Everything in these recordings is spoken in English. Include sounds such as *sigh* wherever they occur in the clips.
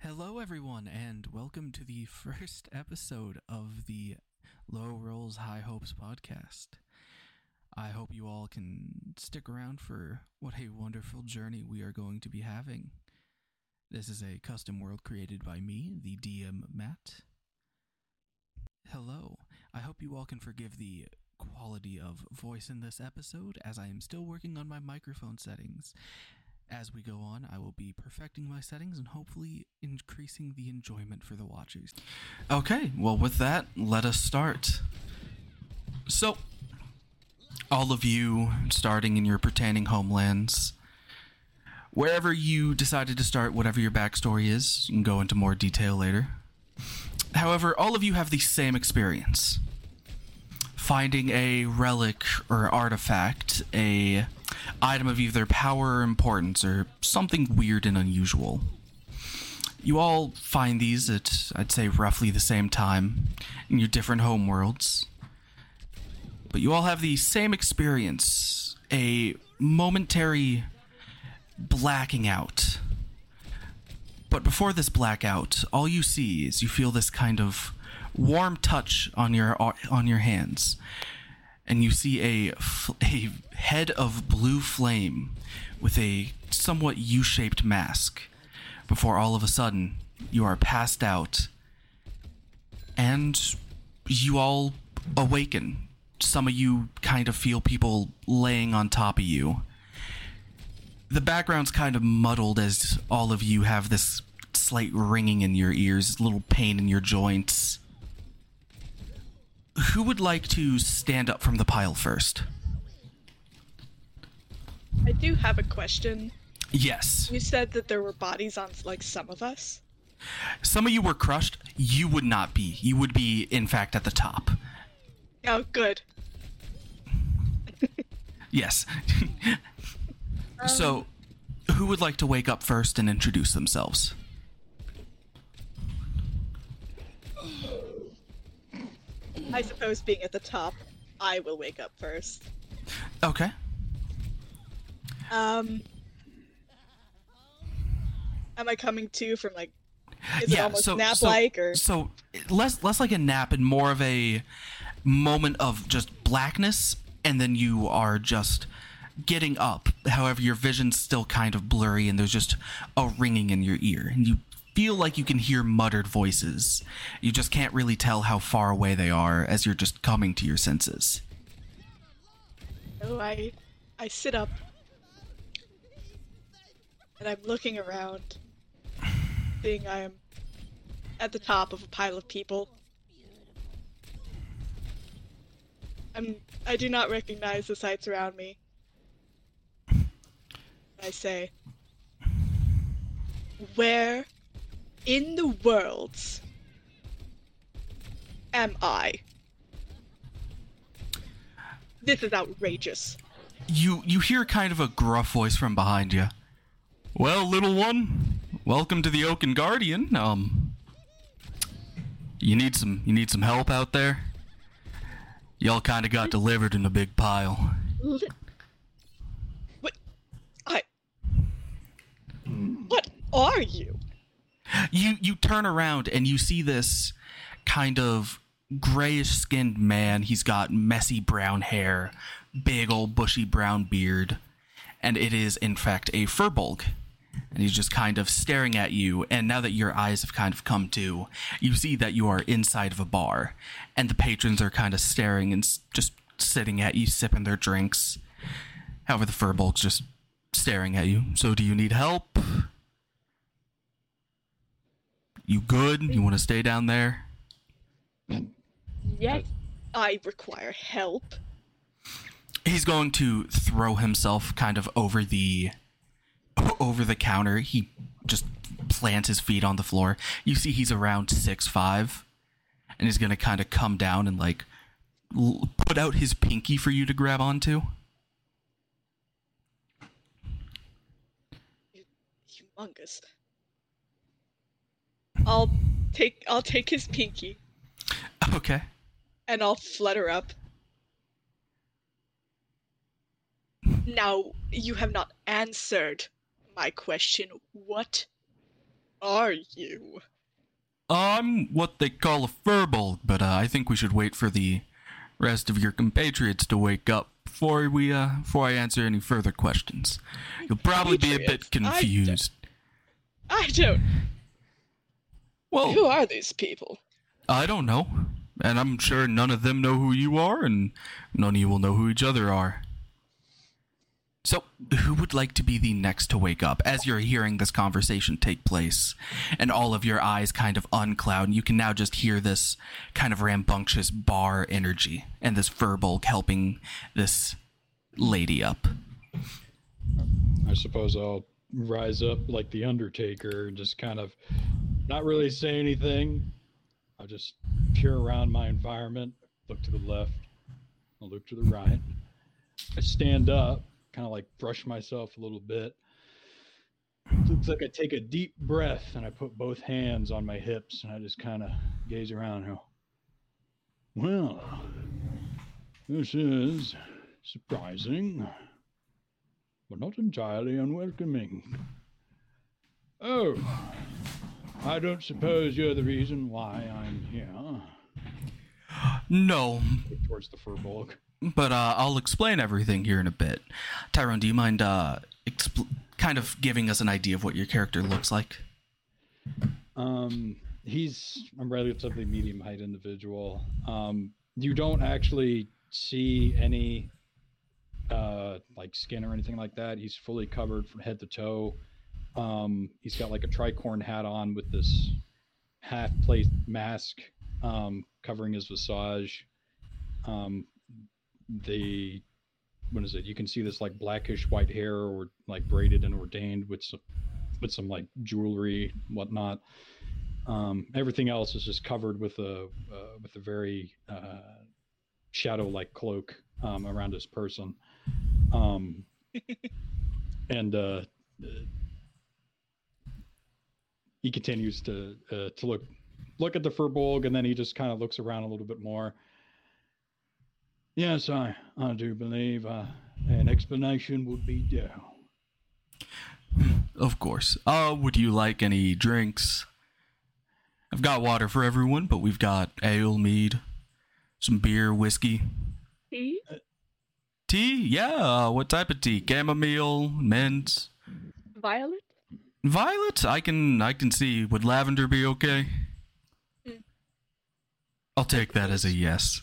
Hello, everyone, and welcome to the *laughs* first episode of the Low Rolls High Hopes podcast. I hope you all can stick around for what a wonderful journey we are going to be having. This is a custom world created by me, the DM Matt. Hello. I hope you all can forgive the quality of voice in this episode, as I am still working on my microphone settings. As we go on, I will be perfecting my settings and hopefully increasing the enjoyment for the watchers. Okay, well, with that, let us start. So, all of you starting in your pertaining homelands, wherever you decided to start, whatever your backstory is, you can go into more detail later. However, all of you have the same experience finding a relic or artifact, a item of either power or importance, or something weird and unusual. You all find these at, I'd say, roughly the same time in your different homeworlds. But you all have the same experience a momentary blacking out. But before this blackout, all you see is you feel this kind of warm touch on your on your hands, and you see a a head of blue flame with a somewhat U-shaped mask. Before all of a sudden, you are passed out, and you all awaken. Some of you kind of feel people laying on top of you. The background's kind of muddled as all of you have this slight ringing in your ears, little pain in your joints. Who would like to stand up from the pile first? I do have a question. Yes. You said that there were bodies on like some of us. Some of you were crushed. You would not be. You would be, in fact, at the top. Oh, good. *laughs* yes. *laughs* so, um, who would like to wake up first and introduce themselves? *sighs* I suppose being at the top, I will wake up first. Okay. Um, am I coming to from like? Is it almost nap-like so, or? So less less like a nap and more of a moment of just blackness, and then you are just getting up. However, your vision's still kind of blurry, and there's just a ringing in your ear, and you feel like you can hear muttered voices. You just can't really tell how far away they are as you're just coming to your senses. So I, I sit up, and I'm looking around, seeing I am at the top of a pile of people. I'm, I do not recognize the sights around me. I say, where in the world am I? This is outrageous. You you hear kind of a gruff voice from behind you. Well, little one, welcome to the Oaken Guardian. Um, you need some you need some help out there. Y'all kind of got delivered in a big pile. What? I. What are you? You you turn around and you see this kind of grayish skinned man. He's got messy brown hair, big old bushy brown beard, and it is in fact a furbolg. And he's just kind of staring at you. And now that your eyes have kind of come to, you see that you are inside of a bar, and the patrons are kind of staring and just sitting at you, sipping their drinks. However, the furbolg's just staring at you. So, do you need help? You good? You want to stay down there? Yes. I require help. He's going to throw himself kind of over the over the counter. He just plants his feet on the floor. You see he's around six five, and he's going to kind of come down and like l- put out his pinky for you to grab onto. Humongous. I'll take I'll take his pinky *laughs* Okay. and I'll flutter up. Now you have not answered my question. What are you? I'm what they call a furbolg, but uh, I think we should wait for the rest of your compatriots to wake up before we uh before I answer any further questions. You'll probably be a bit? I confused. I don't. Well, Who are these people? I don't know. And I'm sure none of them know who you are, and none of you will know who each other are. So, who would like to be the next to wake up as you're hearing this conversation take place? And all of your eyes kind of uncloud, and you can now just hear this kind of rambunctious bar energy and this Furbolg helping this lady up. I suppose I'll rise up like the Undertaker and just kind of not really say anything. I'll just peer around my environment, look to the left, I'll look to the right. I stand up, kind of like brush myself a little bit. Looks like I take a deep breath and I put both hands on my hips and I just kind of gaze around. and go, Well, this is surprising but not entirely unwelcoming. Oh, I don't suppose you're the reason why I'm here. No, towards the furbolg. but uh, I'll explain everything here in a bit. Tyrone, do you mind uh, expl- kind of giving us an idea of what your character looks like? Um, he's a relatively medium height individual. Um, you don't actually see any uh like skin or anything like that. He's fully covered from head to toe. Um, he's got like a tricorn hat on with this half plate mask um covering his visage. Um, the what is it? You can see this like blackish white hair or like braided and ordained with some with some like jewelry whatnot. Um, everything else is just covered with a uh, with a very uh, shadow like cloak um, around his person. Um, *laughs* and uh, uh, he continues to uh, to look look at the furbolg, and then he just kind of looks around a little bit more. Yes, I I do believe uh, an explanation would be due. Of course. Uh, would you like any drinks? I've got water for everyone, but we've got ale, mead, some beer, whiskey. Tea? Tea? Yeah, uh, what type of tea? Chamomile, mint, Violet? Violet? I can I can see. Would lavender be okay? Mm. I'll take that as a yes.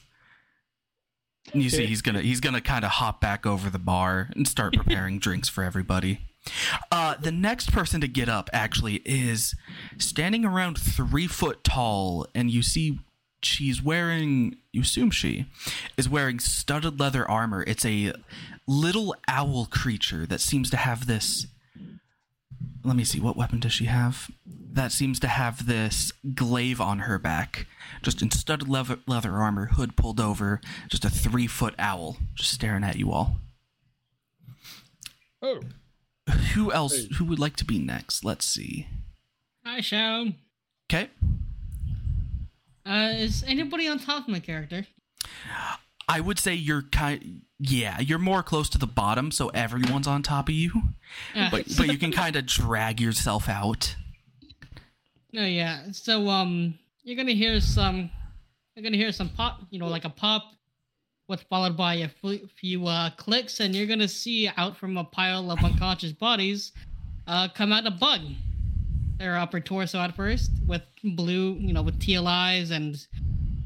And you see he's gonna he's gonna kind of hop back over the bar and start *laughs* preparing drinks for everybody. Uh, the next person to get up actually is standing around three foot tall, and you see she's wearing. You assume she is wearing studded leather armor. It's a little owl creature that seems to have this. Let me see. What weapon does she have? That seems to have this glaive on her back, just in studded leather, leather armor, hood pulled over, just a three foot owl, just staring at you all. Oh, Who else? Hey. Who would like to be next? Let's see. Hi, Shadow. Okay. Uh, is anybody on top of my character? I would say you're kind. Yeah, you're more close to the bottom, so everyone's on top of you. Uh, But but you can kind of drag yourself out. Oh yeah. So, um, you're gonna hear some. You're gonna hear some pop. You know, like a pop, with followed by a few uh, clicks, and you're gonna see out from a pile of unconscious bodies, uh, come out a bug. Their upper torso at first, with blue, you know, with teal eyes and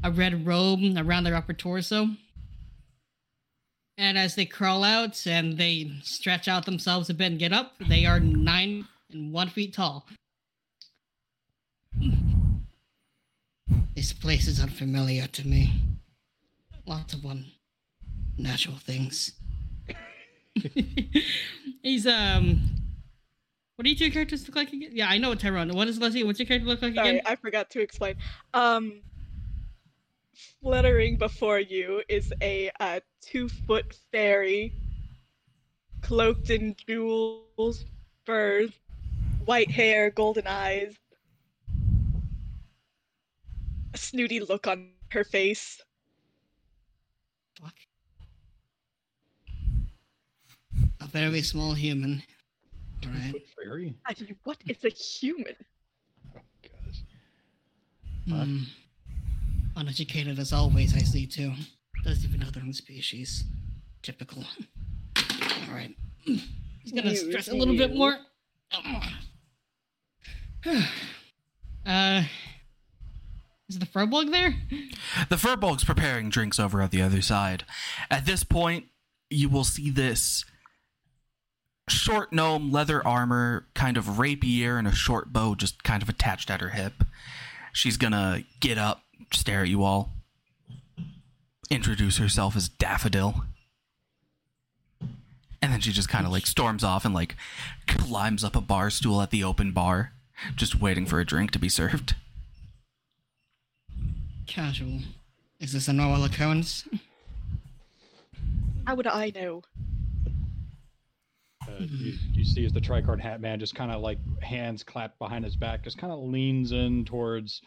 a red robe around their upper torso. And as they crawl out and they stretch out themselves a bit and get up, they are nine and one feet tall. This place is unfamiliar to me. Lots of unnatural things. *laughs* He's um. What do you two characters look like again? Yeah, I know what Tyrone. What does Leslie? What's your character look like Sorry, again? I forgot to explain. Um, fluttering before you is a uh, two-foot fairy, cloaked in jewels, furs, white hair, golden eyes, a snooty look on her face. Fuck. A very small human. Right. foot fairy. I mean, what is a human? Hmm. Uneducated as always, I see too. Doesn't even know their own species. Typical. Alright. He's gonna You, stress a little bit more. uh. Is the Furbolg there? The Furbolg's preparing drinks over at the other side. At this point, you will see this short gnome, leather armor, kind of rapier, and a short bow just kind of attached at her hip. She's gonna get up, stare at you all, introduce herself as Daffodil. And then she just kind of like storms off and like climbs up a bar stool at the open bar, just waiting for a drink to be served. Casual. Is this a normal occurrence? How would I know? Uh, you, you see as the tricorn hat man just kind of like hands clapped behind his back, just kind of leans in towards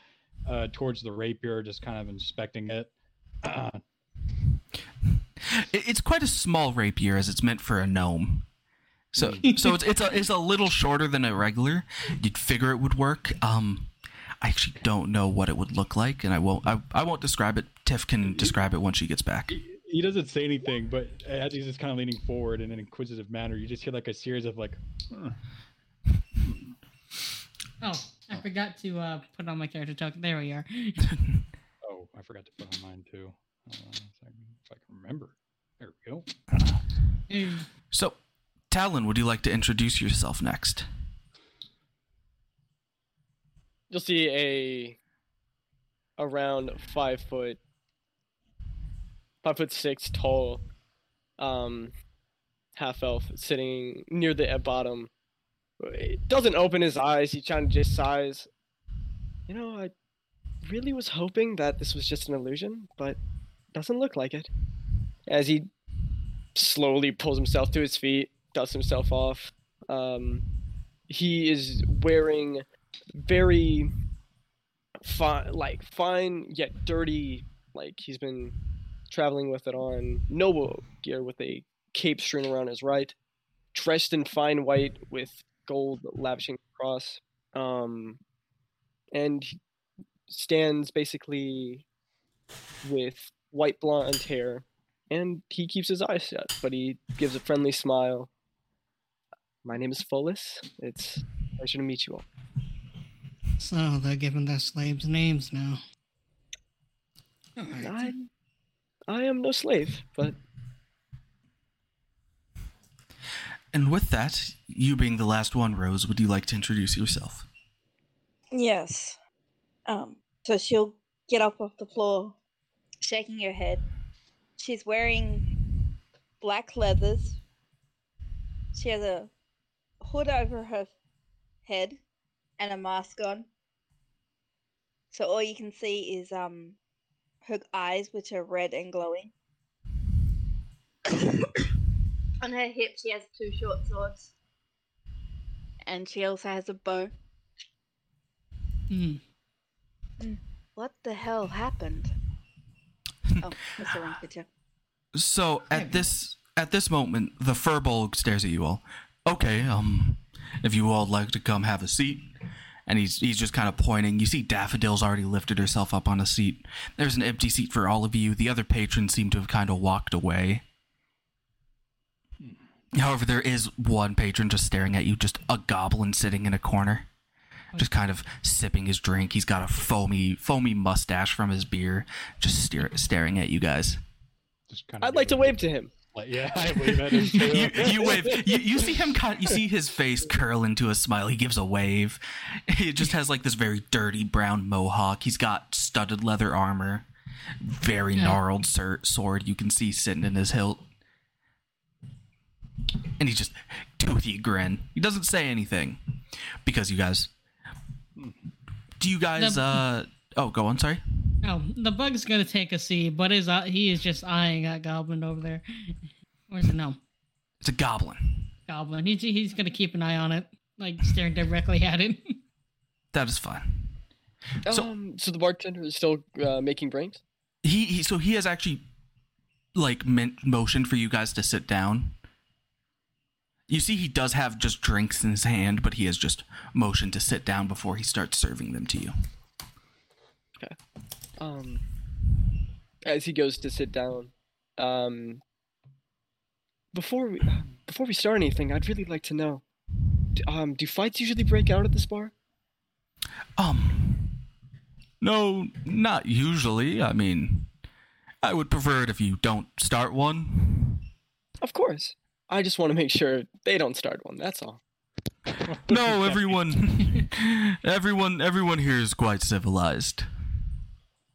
uh, towards the rapier, just kind of inspecting it. *clears throat* Uh, It's quite a small rapier as it's meant for a gnome. So so it's it's a it's a little shorter than a regular. You'd figure it would work. Um I actually don't know what it would look like and I won't I, I won't describe it. Tiff can describe it when she gets back. he, he doesn't say anything, but as he's just kind of leaning forward in an inquisitive manner, you just hear like a series of like, "Huh." Oh, I forgot to uh, put on my character talk. There we are. *laughs* oh, I forgot to put on mine too. Hold on a if I can remember. There we go. So Talon, would you like to introduce yourself next? You'll see a around five foot, five foot six tall, um, half elf sitting near the bottom. It doesn't open his eyes. He kind of just sighs. You know, I really was hoping that this was just an illusion, but doesn't look like it. As he slowly pulls himself to his feet, dusts himself off. Um, he is wearing very fine, like fine yet dirty. Like he's been traveling with it on noble gear with a cape strewn around his right, dressed in fine white with gold lavishing across, um, and he stands basically with white blonde hair, and he keeps his eyes shut, but he gives a friendly smile. My name is Follis. It's a pleasure to meet you all. So they're giving their slaves names now. Alright. I, I am no slave, but And with that, you being the last one, Rose, would you like to introduce yourself? Yes. Um, so she'll get up off the floor, shaking her head. She's wearing black leathers. She has a hood over her head and a mask on. So all you can see is um her eyes, which are red and glowing. On her hip, she has two short swords, and she also has a bow. Hmm. What the hell happened? *laughs* oh, that's the wrong picture. So at this at this moment, the Furbolg stares at you all. Okay, um, if you all like to come have a seat, and he's he's just kind of pointing. You see, Daffodil's already lifted herself up on a seat. There's an empty seat for all of you. The other patrons seem to have kind of walked away. However, there is one patron just staring at you, just a goblin sitting in a corner, just kind of sipping his drink. He's got a foamy foamy mustache from his beer, just stare, staring at you guys. Just kind of. I'd like to wave to him. Like, yeah, I wave at him too. you, you wave. You, you see him kind. You see his face curl into a smile. He gives a wave. He just has like this very dirty brown mohawk. He's got studded leather armor, very Yeah. gnarled sir, sword. You can see sitting in his hilt, and he just toothy grin. He doesn't say anything because you guys. Do you guys? The- uh Oh, go on. Sorry. Oh, the bug's gonna take a seat, but is uh, he is just eyeing that goblin over there. Where's it? No, It's a goblin. goblin. He's he's gonna keep an eye on it, like staring directly at it. *laughs* That is fine. So- um, so the bartender is still uh, making drinks. he, he so he has actually like meant motioned for you guys to sit down you see he does have just drinks in his hand but he has just motioned to sit down before he starts serving them to you Okay. Um, as he goes to sit down, um, before we before we start anything, I'd really like to know, um, do fights usually break out at this bar? Um, no, not usually. I mean, I would prefer it if you don't start one. Of course. I just want to make sure they don't start one. That's all. *laughs* No, everyone, *laughs* everyone, everyone here is quite civilized.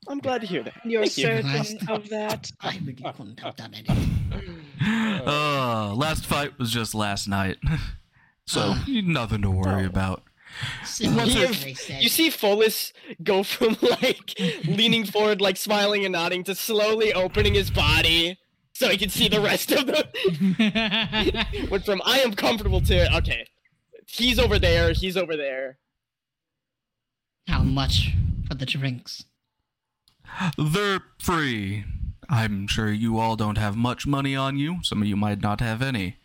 I'm glad to hear that. You're Thank certain Last- of that? *laughs* I really couldn't have done anything. Uh, last fight was just last night, so Ah. nothing to worry Oh. about. Simple, You- as. You see Follis go from like leaning forward, like smiling and nodding, to slowly opening his body so he can see the rest of them. *laughs* Went from I am comfortable to okay, he's over there, he's over there. How much for the drinks? They're free. I'm sure you all don't have much money on you. Some of you might not have any.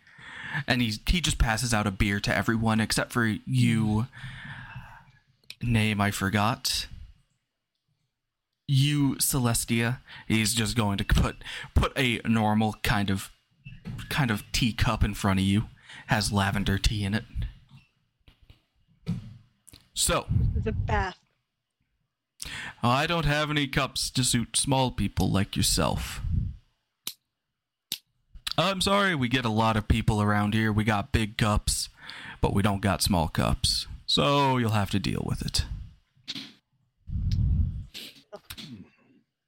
And he he just passes out a beer to everyone except for you. Name I forgot. You Celestia. He's just going to put put a normal kind of kind of teacup in front of you. Has lavender tea in it. So, a bath. I don't have any cups to suit small people like yourself. I'm sorry, we get a lot of people around here. We got big cups, but we don't got small cups. So you'll have to deal with it.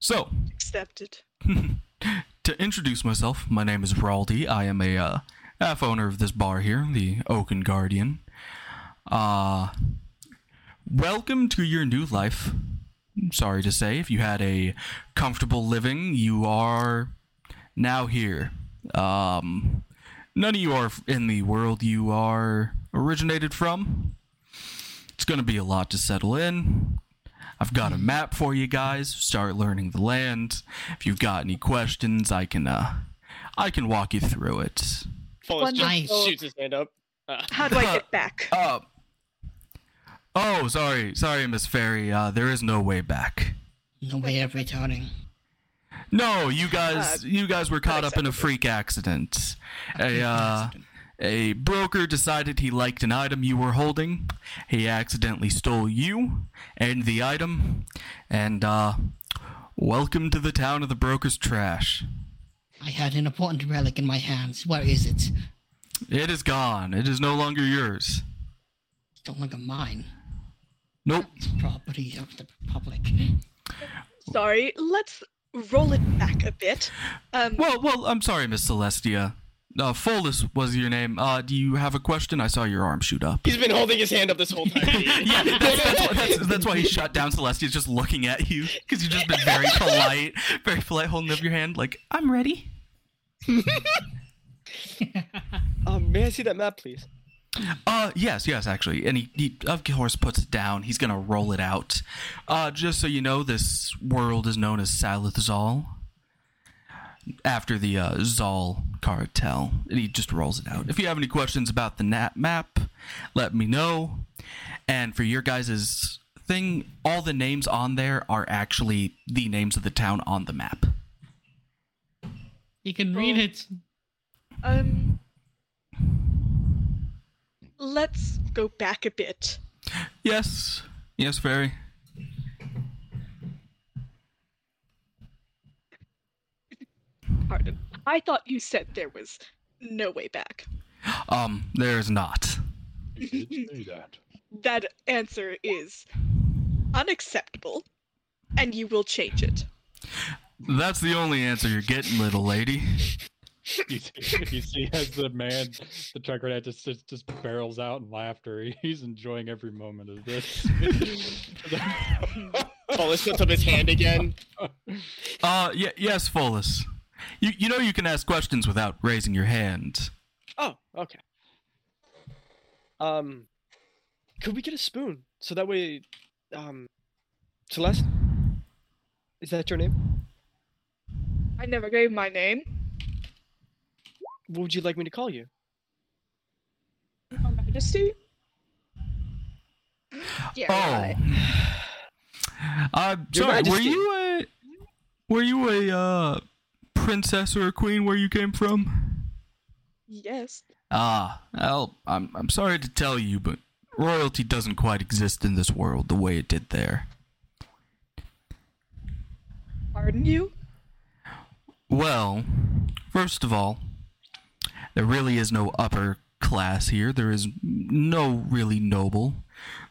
So, Accepted. *laughs* to introduce myself, my name is Raldi. I am a uh, half owner of this bar here, the Oaken Guardian. Uh, welcome to your new life. Sorry to say, if you had a comfortable living, you are now here. Um, none of you are in the world you are originated from. It's going to be a lot to settle in. I've got a map for you guys. Start learning the land. If you've got any questions, I can uh I can walk you through it. Follis just shoots his hand up. Uh, How do I *laughs* get back? Uh Oh, sorry. Sorry, Miss Fairy. Uh there is no way back. No way of returning. No, you guys Uh, you guys were caught up in a freak accident. A uh a broker decided he liked an item you were holding. He accidentally stole you and the item. And uh welcome to the town of the broker's trash. I had an important relic in my hands. Where is it? It is gone. It is no longer yours. It's no longer mine. Nope. It's property of the Republic. Sorry, let's roll it back a bit. Um, Well, well, I'm sorry, Miss Celestia. Uh, Folus was your name. Uh, do you have a question? I saw your arm shoot up. he's been holding his hand up this whole time. *laughs* yeah, that's, that's, why, that's, that's why he shut down Celestia's just looking at you because you've just been very polite, very polite, holding up your hand like I'm ready. *laughs* um, may I see that map, please? Uh, yes, yes, actually, and he, he of course puts it down. He's gonna roll it out. Uh, just so you know, this world is known as Salith Zal. After the uh, Zal cartel, and he just rolls it out. If you have any questions about the nat map, let me know. And for your guys' thing, all the names on there are actually the names of the town on the map. You can read it. um, let's go back a bit. Yes, yes, Fairy. Pardon. I thought you said there was no way back. Um, there's not. Did say that. *laughs* That answer is unacceptable, and you will change it. That's the only answer you're getting, little lady. *laughs* You see, you see as the man, the trucker rat just, just just barrels out in laughter. *laughs* He's enjoying every moment of this. Follis puts up his hand again. Uh, y- yes, Folus. You you know you can ask questions without raising your hand. Oh, okay. Um, could we get a spoon so that way, um, Celeste, is that your name? I never gave my name. What would you like me to call you? Your Majesty. Yeah. Oh. right. I'm sorry. Were you a were you a uh, princess or a queen where you came from? Yes. Ah, well, I'm I'm sorry to tell you, but royalty doesn't quite exist in this world the way it did there. Pardon you? Well, first of all, there really is no upper class here. There is no really noble.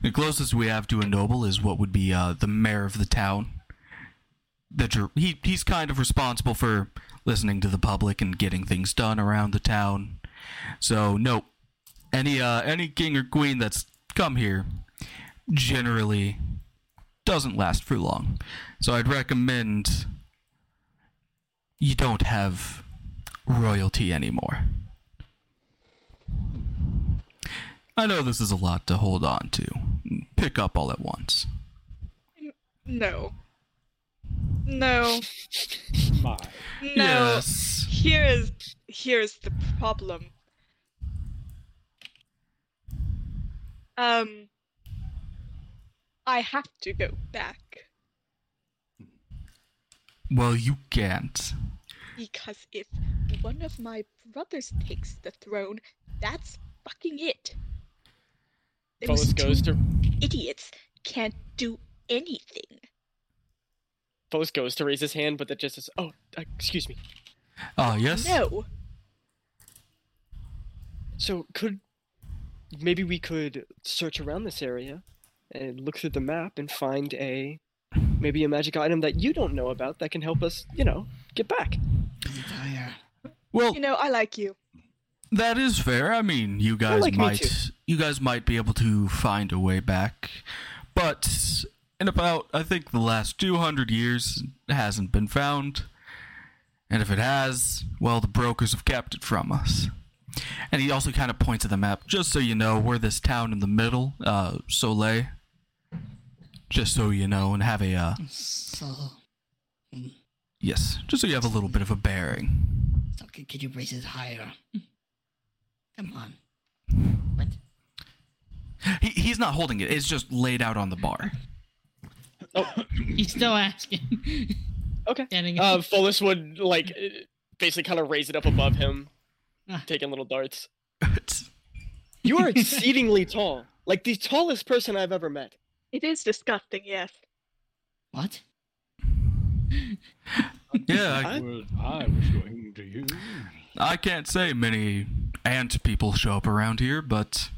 The closest we have to a noble is what would be uh, the mayor of the town. The dr- he he's kind of responsible for listening to the public and getting things done around the town. So no, any uh, any king or queen that's come here generally doesn't last for long. So I'd recommend you don't have royalty anymore. I know this is a lot to hold on to. Pick up all at once. No. No. My. No. Yes. Here is here's the problem. Um I have to go back Well, you can't. because if one of my brothers takes the throne, that's fucking it. Those goes two to idiots can't do anything. Phoenix goes to raise his hand, but that just is. Oh, uh, excuse me. Oh, yes? No. So could maybe we could search around this area and look through the map and find a maybe a magic item that you don't know about that can help us, you know, get back. Fire. Well, You know, I like you. that is fair. I mean, you guys like might you guys might be able to find a way back. But in about I think the last 200 years hasn't been found. And if it has, well, the brokers have kept it from us. And he also kind of points at the map, just so you know, we're this town in the middle, uh, Soleil. Just so you know, and have a, uh, So, yes, just so you have a little bit of a bearing. so could, could you raise it higher? Come on. What? He, he's not holding it, it's just laid out on the bar. *coughs* He's still asking. Okay. Standing Uh, Phoenix would like uh, basically kind of raise it up above him, Ah. taking little darts. *laughs* You are *laughs* exceedingly tall, like the tallest person I've ever met. It is disgusting, yes. what? *laughs* yeah, I, I- What I was going to you. I can't say many ant people show up around here, but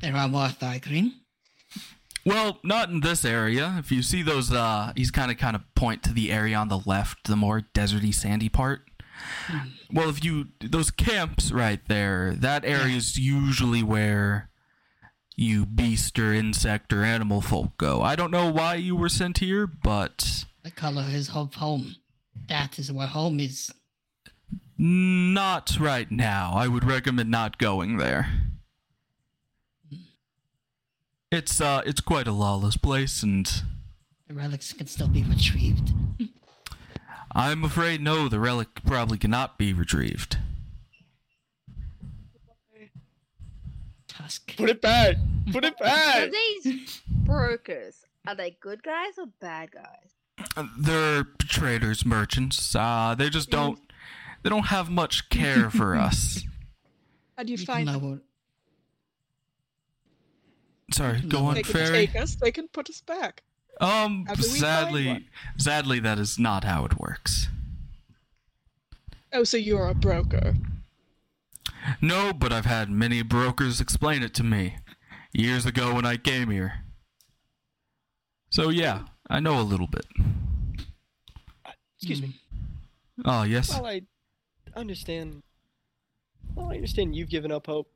There are more Green. Well, not in this area. If you see those, uh, he's kind of kind of point to the area on the left, the more deserty, sandy part. Well, if you those camps right there, that area is usually where you beast or insect or animal folk go. I don't know why you were sent here, but The color is of home. That is where home is. not right now. I would recommend not going there. It's uh, it's quite a lawless place, and The relics can still be retrieved. *laughs* I'm afraid no, the relic probably cannot be retrieved. Tusk. Put it back. Put it So back. these brokers, are they good guys or bad guys? Uh, They're traders, merchants. Uh, they just don't. They don't have much care for us. How do you You find can them? lower- Sorry, go No, on, They can fairy. take us, they can put us back. Um, How do we find sadly, sadly, that is not how it works. Oh, so you're a broker. No, but I've had many brokers explain it to me years ago when I came here. So yeah, I know a little bit. Excuse me. Oh yes. Well, I understand. Well, I understand you've given up hope.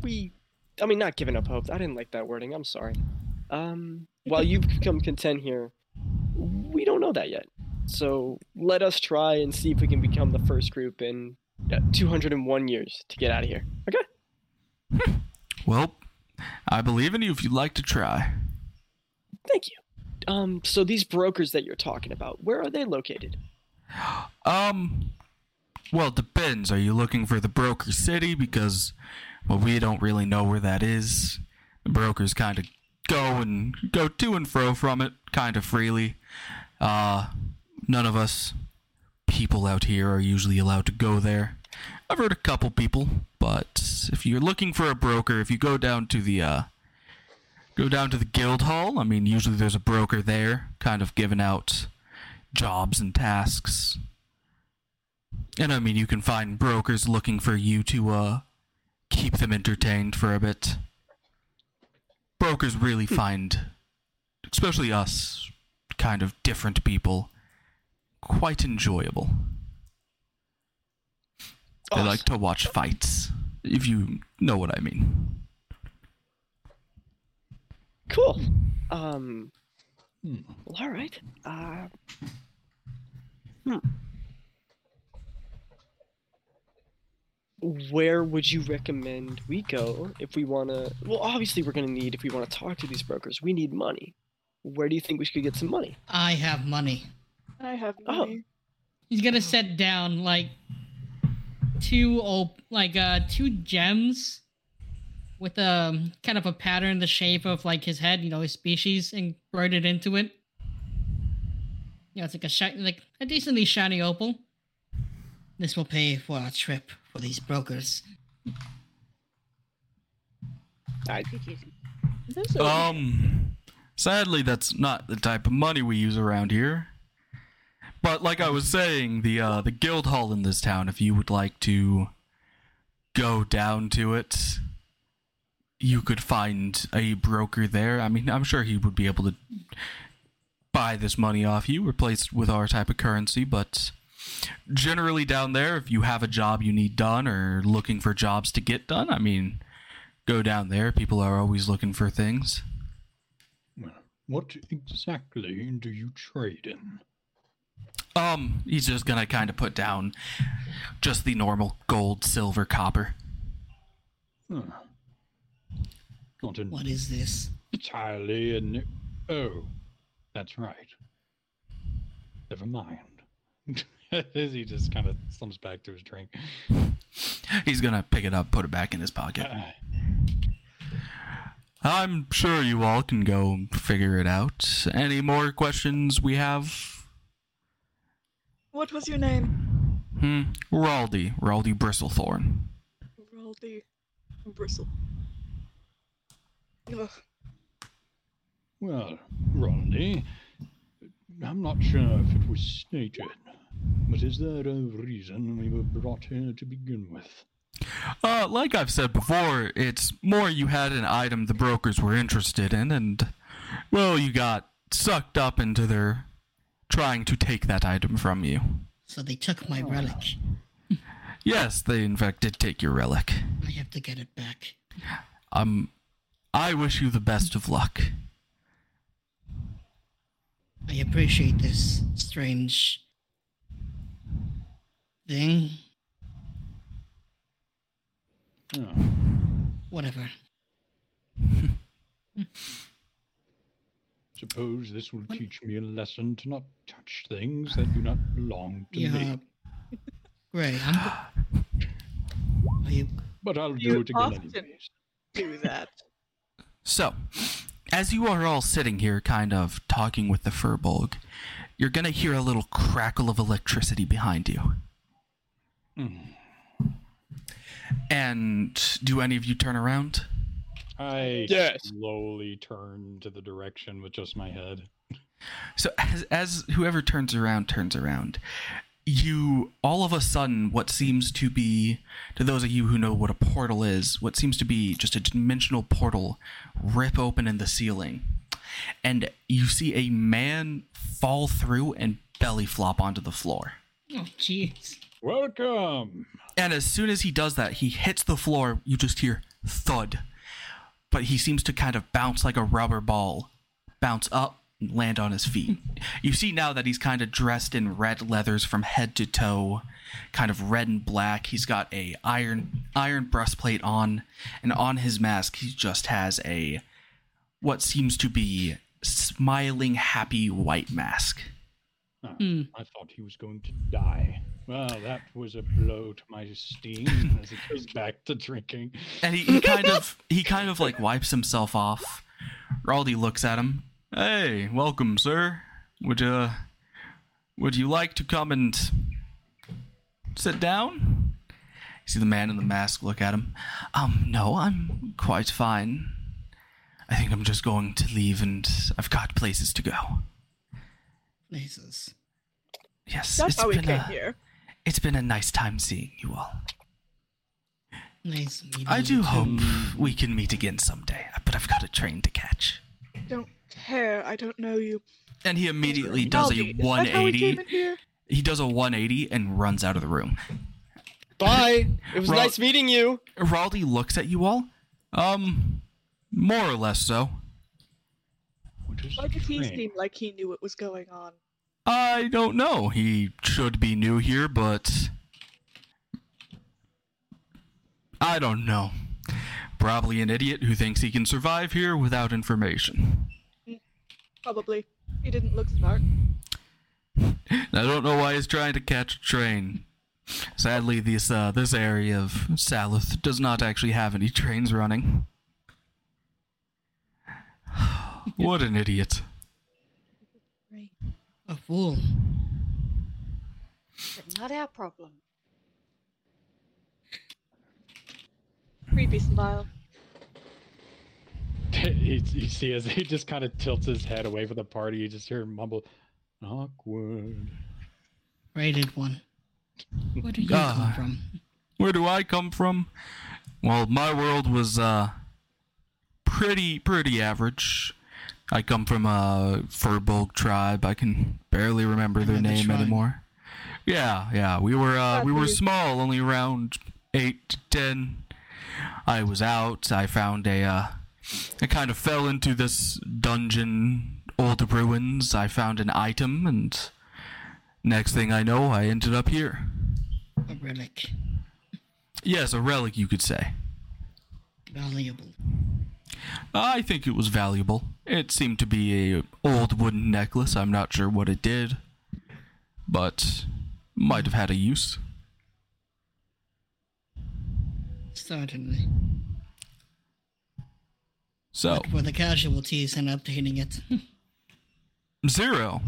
We, I mean, not giving up hope. I didn't like that wording. I'm sorry. Um, while you've become content here, we don't know that yet. So let us try and see if we can become the first group in uh, 201 years to get out of here. Okay. Well, I believe in you if you'd like to try. Thank you. Um, so these brokers that you're talking about, where are they located? Um, well, it depends. Are you looking for the broker city? Because, well, we don't really know where that is. The brokers kind of go and go to and fro from it kind of freely. Uh, none of us people out here are usually allowed to go there. I've heard a couple people, but if you're looking for a broker, if you go down to the uh, go down to the guild hall, I mean, usually there's a broker there, kind of giving out jobs and tasks. And I mean, you can find brokers looking for you to uh, keep them entertained for a bit. Brokers really find, especially us, kind of different people, quite enjoyable. They like to watch fights, if you know what I mean. Cool. Um. Hmm. Well, all right. Uh. Hmm. Where would you recommend we go if we want to? Well, obviously, we're going to need if we want to talk to these brokers. We need money. Where do you think we should get some money? I have money. I have money. Oh. He's gonna set down like two op- like uh two gems with a kind of a pattern the shape of like his head, you know, his species embroidered into it. You know, it's like a shi- like a decently shiny opal. This will pay for our trip for these brokers. I, Um, sadly, that's not the type of money we use around here. But like I was saying, the uh, the guild hall in this town, if you would like to go down to it, you could find a broker there. I mean, I'm sure he would be able to buy this money off you, replaced with our type of currency. But generally, down there, if you have a job you need done or looking for jobs to get done, I mean, go down there. People are always looking for things. Well, what exactly do you trade in? Um, he's just gonna kind of put down just the normal gold, silver, copper. Huh. Not What is this? entirely in. Oh, that's right. Never mind. *laughs* *laughs* As he just kind of slumps back to his drink. He's gonna pick it up, put it back in his pocket. Uh, I'm sure you all can go figure it out. Any more questions we have? What was your name? Hmm. Raldi, Raldi Bristlethorn. Raldi Bristle. Ugh. well, Raldi, I'm not sure if it was stated, but is there a reason we were brought here to begin with? Uh, like I've said before, it's more you had an item the brokers were interested in, and well, you got sucked up into their trying to take that item from you. So they took my relic. Yes, they in fact did take your relic. I have to get it back. Um, I wish you the best of luck. I appreciate this strange thing. Oh, Whatever. *laughs* suppose this will teach me a lesson to not touch things that do not belong to Yeah. me. Gray, I'm. *sighs* Are you? But I'll You do it again often- anyways. Do that. *laughs* So, as you are all sitting here, kind of talking with the Furbolg, you're gonna hear a little crackle of electricity behind you. And do any of you turn around? I Yes. slowly turn to the direction with just my head. So as, as whoever turns around turns around, you all of a sudden what seems to be to those of you who know what a portal is, what seems to be just a dimensional portal rip open in the ceiling. And you see a man fall through and belly flop onto the floor. Oh, jeez. Welcome. And as soon as he does that, he hits the floor, you just hear thud. But he seems to kind of bounce like a rubber ball, bounce up, and land on his feet. *laughs* you see now that he's kind of dressed in red leathers from head to toe, kind of red and black. He's got a iron iron breastplate on, and on his mask he just has a what seems to be smiling happy white mask. Oh, Hmm. I thought he was going to die. Well, that was a blow to my esteem *laughs* as he goes back to drinking. and he, he *laughs* kind of he kind of like wipes himself off Raldi looks at him. Hey, welcome, sir. Would uh would you like to come and sit down? You see the man in the mask look at him. Um, no, I'm quite fine. I think I'm just going to leave and I've got places to go. Jesus. Yes, That's it's how we been came a, here. It's been a nice time seeing you all. Nice meeting I do you hope too. we can meet again someday, but I've got a train to catch. Don't care. I don't know you. And he immediately does a Baldy, is that how we 180. came in here? He does a 180 and runs out of the room. Bye. It was Ro- nice meeting you. Raldi looks at you all. Um, more or less so. Why did he seem like he knew what was going on? I don't know. He should be new here, but I don't know. Probably an idiot who thinks he can survive here without information. Probably. He didn't look smart. I don't know why he's trying to catch a train. Sadly, this uh, this area of Saluth does not actually have any trains running. *sighs* what an idiot! Right. A fool. But not our problem. Creepy smile. you, you see as he just kind of tilts his head away from the party, you just hear him mumble, awkward. Rated one. Where do you Ah. come from? Where do I come from? Well, my world was uh pretty pretty average. I come from a Furbolg tribe. I can barely remember their name tribe. anymore. Yeah, yeah. We were uh, we were small, only around eight to ten. I was out. I found a. Uh, I kind of fell into this dungeon, old ruins. I found an item, and next thing I know, I ended up here. A relic. Yes, a relic, you could say. Valuable. I think it was valuable. It seemed to be a old wooden necklace. I'm not sure what it did, but might have had a use. Certainly. So What were the casualties in obtaining it? *laughs* zero.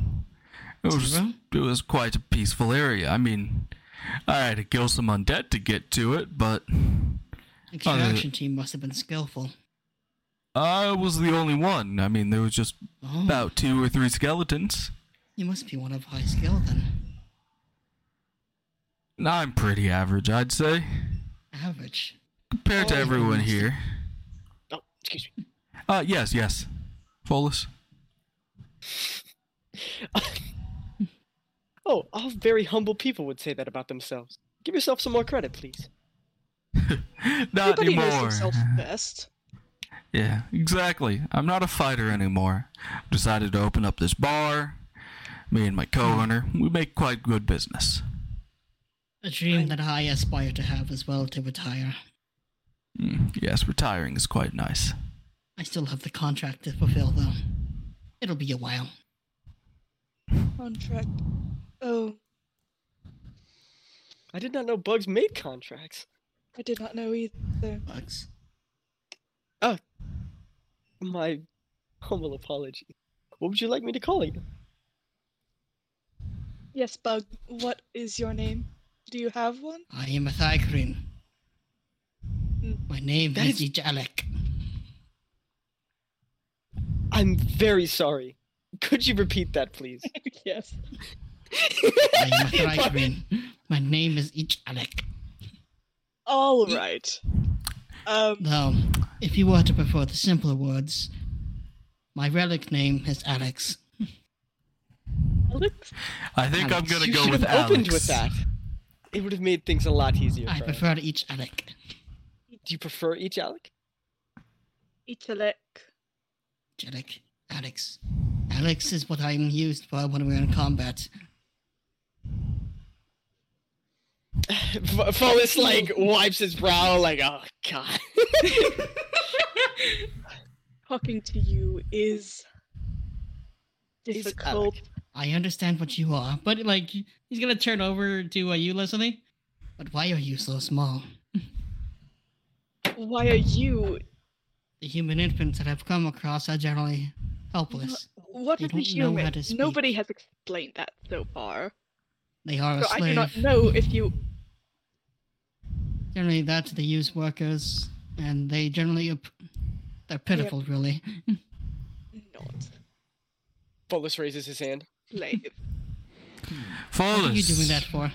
It was Zero? it was quite a peaceful area. I mean, I had to kill some undead to get to it, but The extraction team must have been skillful. I was the only one. I mean, there was just Oh, about two or three skeletons. you must be one of high skill then. I'm pretty average, I'd say, Average. compared to Oh, everyone here. Oh, excuse me. Uh, yes, yes. Follis. *laughs* Oh, all very humble people would say that about themselves. Give yourself some more credit, please. *laughs* Not Everybody knows anymore. himself best. Yeah, exactly. I'm not a fighter anymore. Decided to open up this bar. Me and my co-owner, we make quite good business. A dream that I aspire to have as well to retire. Mm, yes, retiring is quite nice. I still have the contract to fulfill though. It'll be a while. Contract. Oh, I did not know bugs made contracts. I did not know either. Bugs. My humble apology. What would you like me to call you? Yes, Bug. What is your name? Do you have one? I am a Thri-kreen. My name That is is- Ijalek. I'm very sorry. Could you repeat that, please? *laughs* yes. I am a Thri-kreen. My name is Ijalek. All Ye- Um, Though, if you were to prefer the simpler words, my relic name is Alex. Alex. I think I'm gonna you go should with have Alex. opened with that. It would have made things a lot easier. I for prefer to eat Alec. Do you prefer each Alec? Italek. Alec. Alex. Alex is what I'm used for when we're in combat. *laughs* F- Follis like wipes his brow, like, oh god. *laughs* *laughs* Talking to you is Is difficult. I understand what you are, but like he's gonna turn over to uh, you, Leslie. But why are you so small? *laughs* Why are you the human infants that I've come across are generally helpless. What They is a don't know how human? Nobody has explained that so far. They are So I do not know if you. Generally, that's the use workers, and they generally they're pitiful, really. Not Follis raises his hand. slave. What are you doing that for?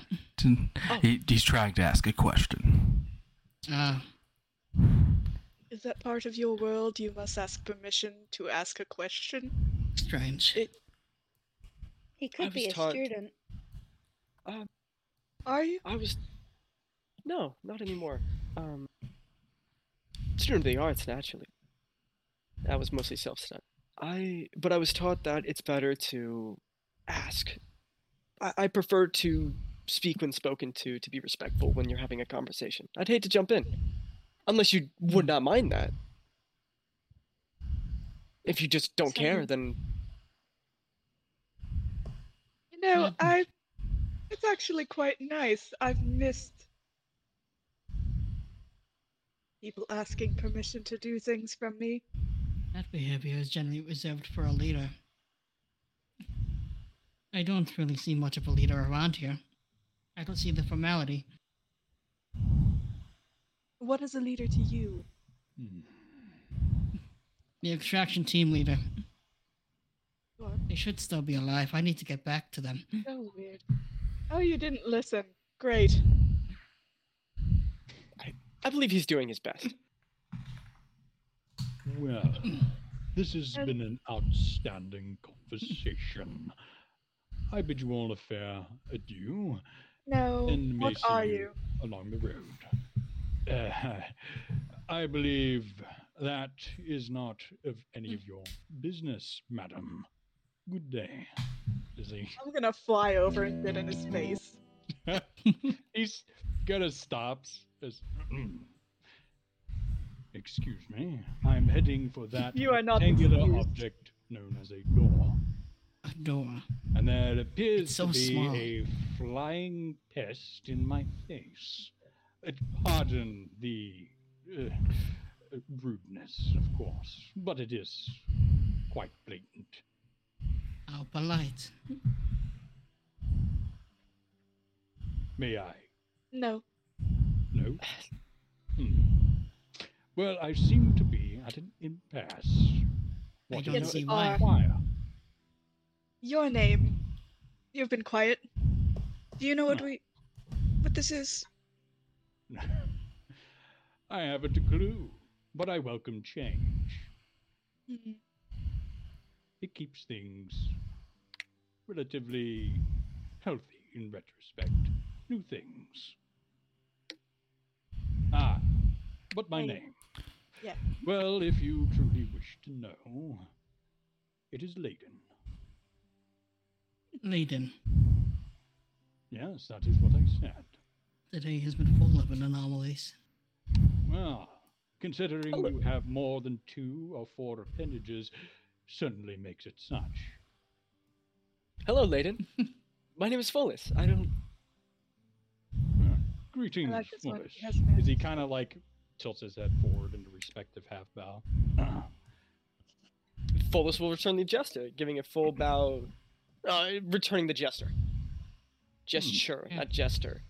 He, he's trying to ask a question. Uh, Is that part of your world? You must ask permission to ask a question. strange. It, He could be a taught- student. Are you? I was. No, not anymore. Um, student of the arts, naturally. That was mostly self-study. I, but I was taught that it's better to ask. I, I prefer to speak when spoken to, to be respectful when you're having a conversation. I'd hate to jump in, unless you would not mind that. If you just don't care, then You know. *laughs* I. It's actually quite nice. I've missed people asking permission to do things from me. That behavior is generally reserved for a leader. I don't really see much of a leader around here. I don't see the formality. What is a leader to you? Hmm. The extraction team leader. What? They should still be alive. I need to get back to them. So weird. Oh, you didn't listen. Great. I, I believe he's doing his best. *laughs* Well, this has been an outstanding conversation. I bid you all a fair adieu No. and what are you you? along the road. Uh, I believe that is not of any of your business, madam. Good day, Lizzie. I'm gonna fly over and sit in his face. *laughs* He's gonna stop. As, *clears throat* Excuse me, I'm heading for that You are not rectangular excused. object known as a door. A door. And there appears so to be small. a flying pest in my face. Uh, pardon the uh, uh, rudeness, of course, but it is quite blatant. How polite. May I? No. No? *laughs* Hmm. Well, I seem to be at an impasse. I What don't is see it why. require? Your name. You've been quiet. Do you know what we. what this is? *laughs* I haven't a clue, but I welcome change. Hmm. It keeps things relatively healthy in retrospect. New things. Ah, but my Hey. name. Yeah. Well, if you truly wish to know, it is Layden. Leiden. Yes, that is what I said. The day has been full of anomalies. Well, considering Hello. you have more than two or four appendages, certainly makes it such. Hello, Layden. *laughs* My name is Follis. I don't. Uh, greetings, like this one. Foolish. Yes, Is he kind of like tilts his head forward in a respective half bow? Follis will return the jester, giving a full bow, uh, returning the jester. Gesture, Yeah. not jester.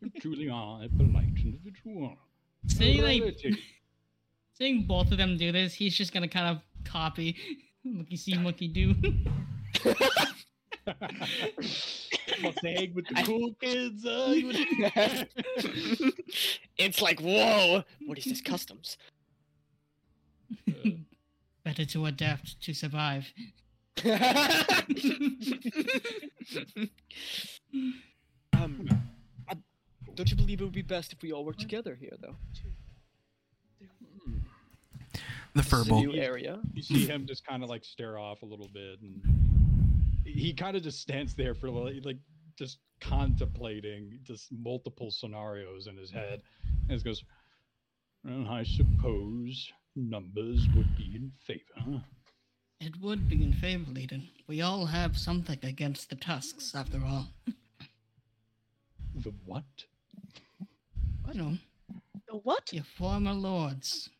You truly are a polite individual. Seeing like seeing both of them do this, he's just gonna kind of copy *laughs* monkey see, monkey do. Wants to hang with the cool kids. Uh, *laughs* it's like, whoa, what is this customs? *laughs* Better to adapt to survive. *laughs* um, I, don't you believe it would be best if we all work together here, though? The This is a furball. area. you see him just kind of like stare off a little bit, and he kind of just stands there for like, like just contemplating just multiple scenarios in his head, and he goes, "Well, I suppose numbers would be in favor." It would be in favor, Layden. We all have something against the tusks, after all. The what? You know, The what? your former lords.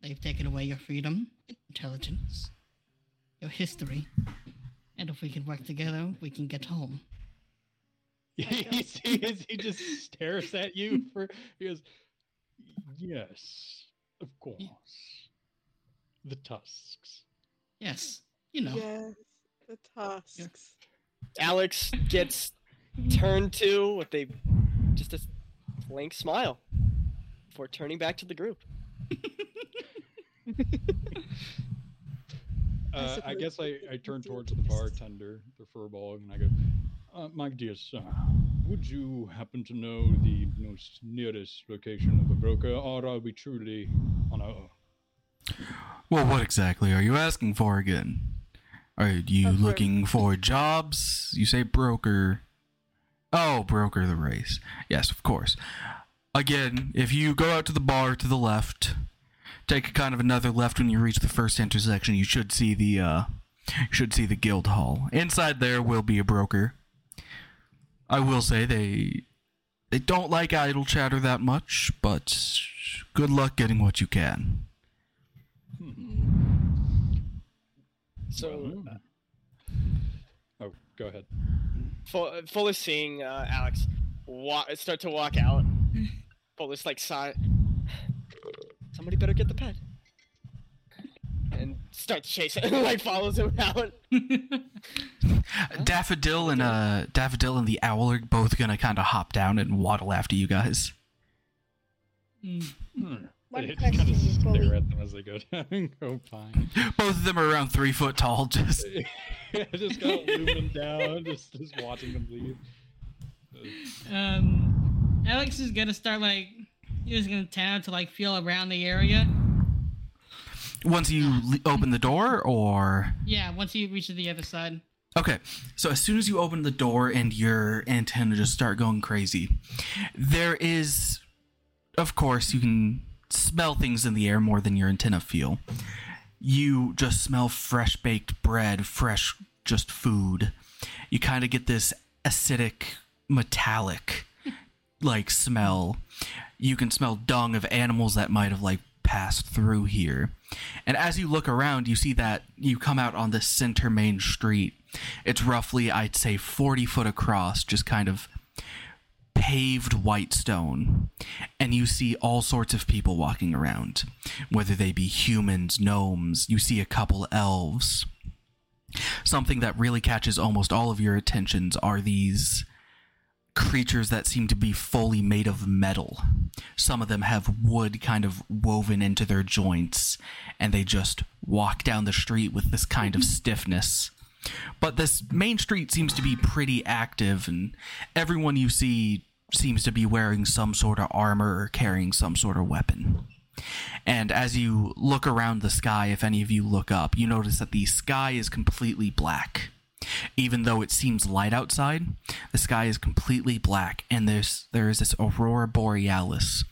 They've taken away your freedom, intelligence, your history. And if we can work together, we can get home. *laughs* he sees, he just stares at you for he goes, Yes, of course. The tusks. Yes, you know. Yes, the tusks. Alex gets *laughs* turned to with a just a blank smile before turning back to the group. *laughs* Uh, I guess I, we I turn towards the bartender, the furball, and I go, uh, My dear sir, would you happen to know the most nearest location of a broker, or are we truly on our own? Well, what exactly are you asking for again? Are you Of course. looking for jobs? You say broker. Oh, broker the race. Yes, of course. Again, if you go out to the bar to the left, take a kind of another left when you reach the first intersection, you should see the uh you should see the guild hall. Inside there will be a broker. I will say they they don't like idle chatter that much, but good luck getting what you can. So Well, oh, go ahead. full, uh, full of seeing uh, Alex wa- start to walk out. *laughs* Full is like sigh. Somebody better get the pet. And starts chasing, *laughs* and like follows him out. *laughs* Daffodil and uh Daffodil and the owl are both gonna kind of hop down and waddle after you guys. Mm. Hmm. One They question kind of stare at them as they go down and go fine. *laughs* Both of them are around three foot tall. Just just kind of looming down, just, just watching them leave. Um, Alex is gonna start like he's gonna tend to like feel around the area. Once you le- open the door, or Yeah, once you reach the other side. okay. So as soon as you open the door and your antenna just start going crazy, there is, of course, you can smell things in the air more than your antenna feel. You just smell fresh baked bread, fresh just food. You kind of get this acidic, metallic *laughs* like smell. You can smell dung of animals that might have like passed through here. And as you look around, you see that you come out on the center main street. It's roughly, I'd say, 40 foot across, just kind of paved white stone. And you see all sorts of people walking around, whether they be humans, gnomes, you see a couple elves. Something that really catches almost all of your attentions are these creatures that seem to be fully made of metal. Some of them have wood kind of woven into their joints, and they just walk down the street with this kind of *laughs* stiffness. But this main street seems to be pretty active, and everyone you see seems to be wearing some sort of armor or carrying some sort of weapon. And as you look around the sky, if any of you look up, you notice that the sky is completely black. Even though it seems light outside, the sky is completely black, and there's there is this aurora borealis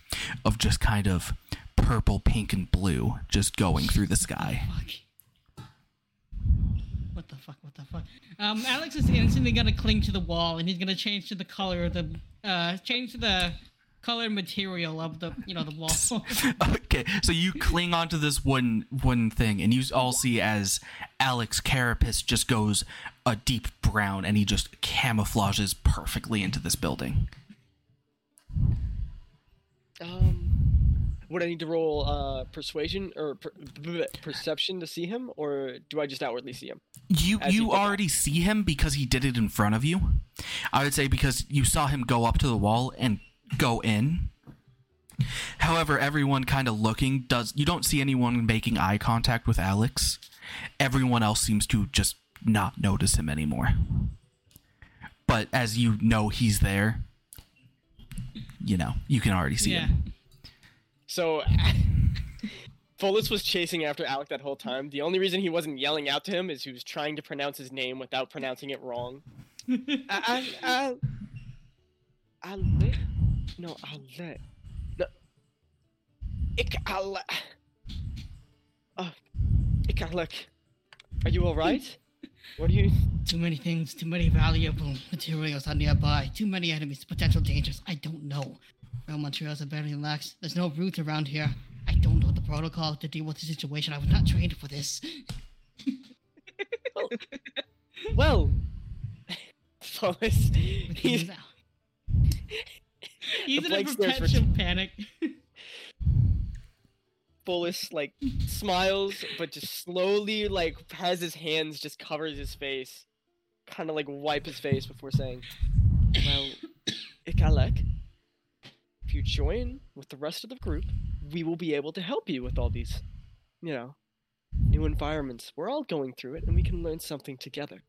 of just kind of purple, pink, and blue just going through the sky. *laughs* What the fuck? What the fuck? Um, Alex is instantly gonna cling to the wall, and he's gonna change to the color of the uh, change to the color material of the you know the wall. *laughs* okay, so you cling onto this one one thing, and you all see as Alex Carapace just goes a deep brown, and he just camouflages perfectly into this building. Um, would I need to roll uh, persuasion or per- perception to see him, or do I just outwardly see him? You you did that. already see him because he did it in front of you. I would say because you saw him go up to the wall and go in. However, everyone kind of looking does you don't see anyone making eye contact with Alex. Everyone else seems to just not notice him anymore. But as you know he's there, you know, you can already see yeah. him. So, *laughs* Follis was chasing after Alec that whole time. The only reason he wasn't yelling out to him is he was trying to pronounce his name without pronouncing it wrong. *laughs* I, I, I, Ale- no, Ale, no, Ik Ale, oh, Ik Alec, are you all right? *laughs* What are you? Too many things, too many valuable materials are nearby, too many enemies, potential dangers. I don't know. Raw materials are barely lax. There's no route around here. I don't know the protocol to deal with the situation. I was not trained for this. Well, *laughs* Phyllis, *laughs* We can he's. He's in a for perpetual panic. *laughs* Phyllis like smiles, but just slowly like has his hands just covers his face, kind of like wipe his face before saying, "Well, *coughs* Ikalek, if you join with the rest of the group, we will be able to help you with all these, you know, new environments. We're all going through it, and we can learn something together."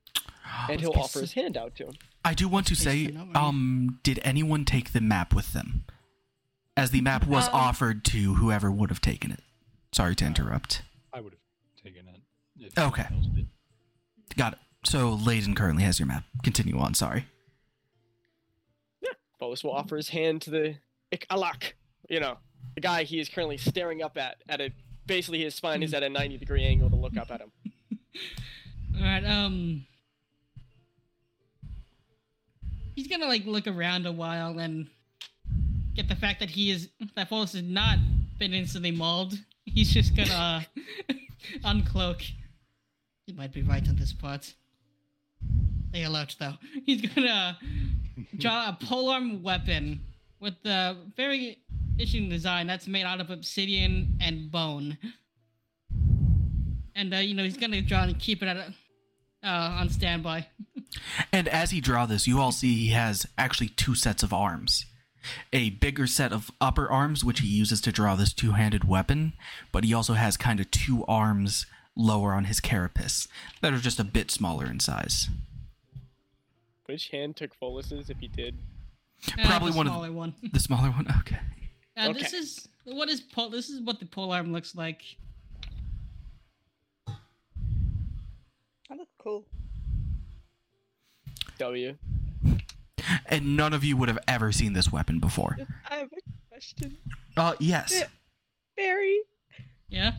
*gasps* And he'll offer his hand out to him. I do want to say, I know, right? um, did anyone take the map with them? As the map was Um, offered to whoever would have taken it. Sorry to interrupt. I would have taken it. if Okay. someone else did. Got it. So Layden currently has your map. Continue on. Sorry. Yeah. Bolus will offer his hand to the Ikalak, you know, the guy he is currently staring up at. At a basically his spine is at a 90 degree angle to look up at him. *laughs* All right. Um. He's gonna like look around a while and get the fact that he is that Follis has not been instantly mauled. He's just gonna *laughs* uncloak. He might be right on this part. Stay alert though. *laughs* He's gonna draw a polearm weapon with the very interesting design that's made out of obsidian and bone. And uh, you know he's gonna draw and keep it at a, uh, on standby. And as he draw this, you all see he has actually two sets of arms. A bigger set of upper arms, which he uses to draw this two-handed weapon, but he also has kind of two arms lower on his carapace that are just a bit smaller in size. Which hand took Follis's if he did? Uh, Probably the one of smaller one. the smaller one. *laughs* Okay. Uh, This is what is pole. This is what the pole arm looks like. That looks cool. W. And none of you would have ever seen this weapon before. I have a question. Uh, yes. Yeah. Barry, Yeah.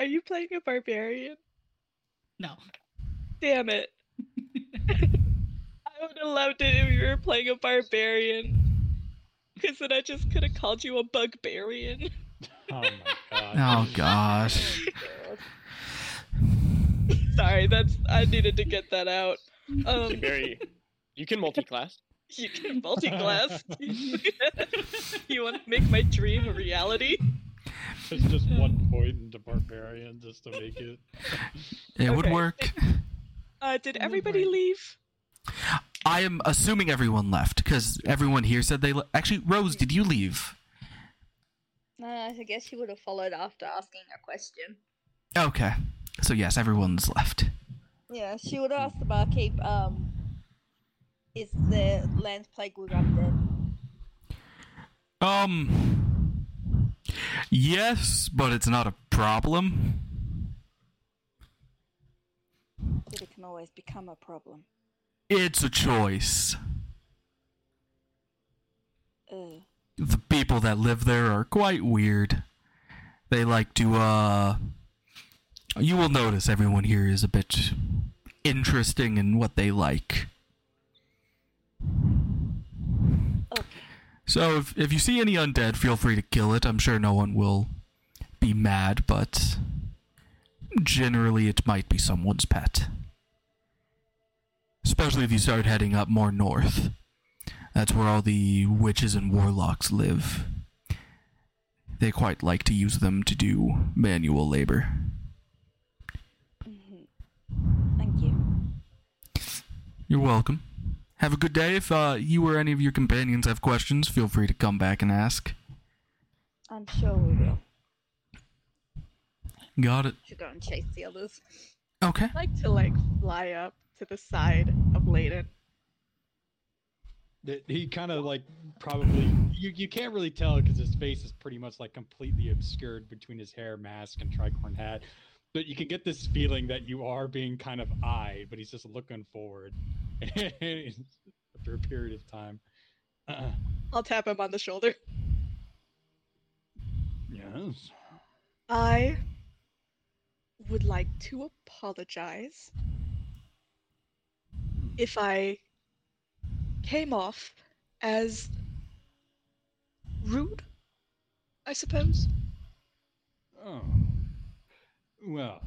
are you playing a barbarian? No. Damn it. *laughs* I would have loved it if you were playing a barbarian. Because then I just could have called you a bugbarian. Oh my god. Oh gosh. *laughs* Sorry, that's I needed to get that out. Um, Very. You can multi-class. *laughs* you can multi-class. *laughs* you want to make my dream a reality? It's just one point into barbarian just to make it. It would work. Uh, did everybody work. leave? I am assuming everyone left because everyone here said they. Le- Actually, Rose, did you leave? Uh, I guess she would have followed after asking a question. Okay. So yes, everyone's left. Yeah, she would ask the barkeep, um, is the Lance Plague dead? Um. Yes, but it's not a problem. But it can always become a problem. It's a choice. Uh, The people that live there are quite weird. They like to, uh. You will notice everyone here is a bit interesting in what they like. okay. So if, if you see any undead, feel free to kill it. I'm sure no one will be mad, but generally it might be someone's pet. Especially if you start heading up more north. That's where all the witches and warlocks live. They quite like to use them to do manual labor. hmm Thank you. You're welcome. Have a good day. If uh, you or any of your companions have questions, feel free to come back and ask. I'm sure we will. Got it. Should go and chase the others. Okay. I'd like to like fly up to the side of Layden. That he kind of like probably you, you can't really tell because his face is pretty much like completely obscured between his hair mask and tricorn hat but you can get this feeling that you are being kind of eyed but he's just looking forward *laughs* after a period of time uh, *clears throat* I'll tap him on the shoulder. yes I would like to apologize if I came off as rude, I suppose. Oh. Well,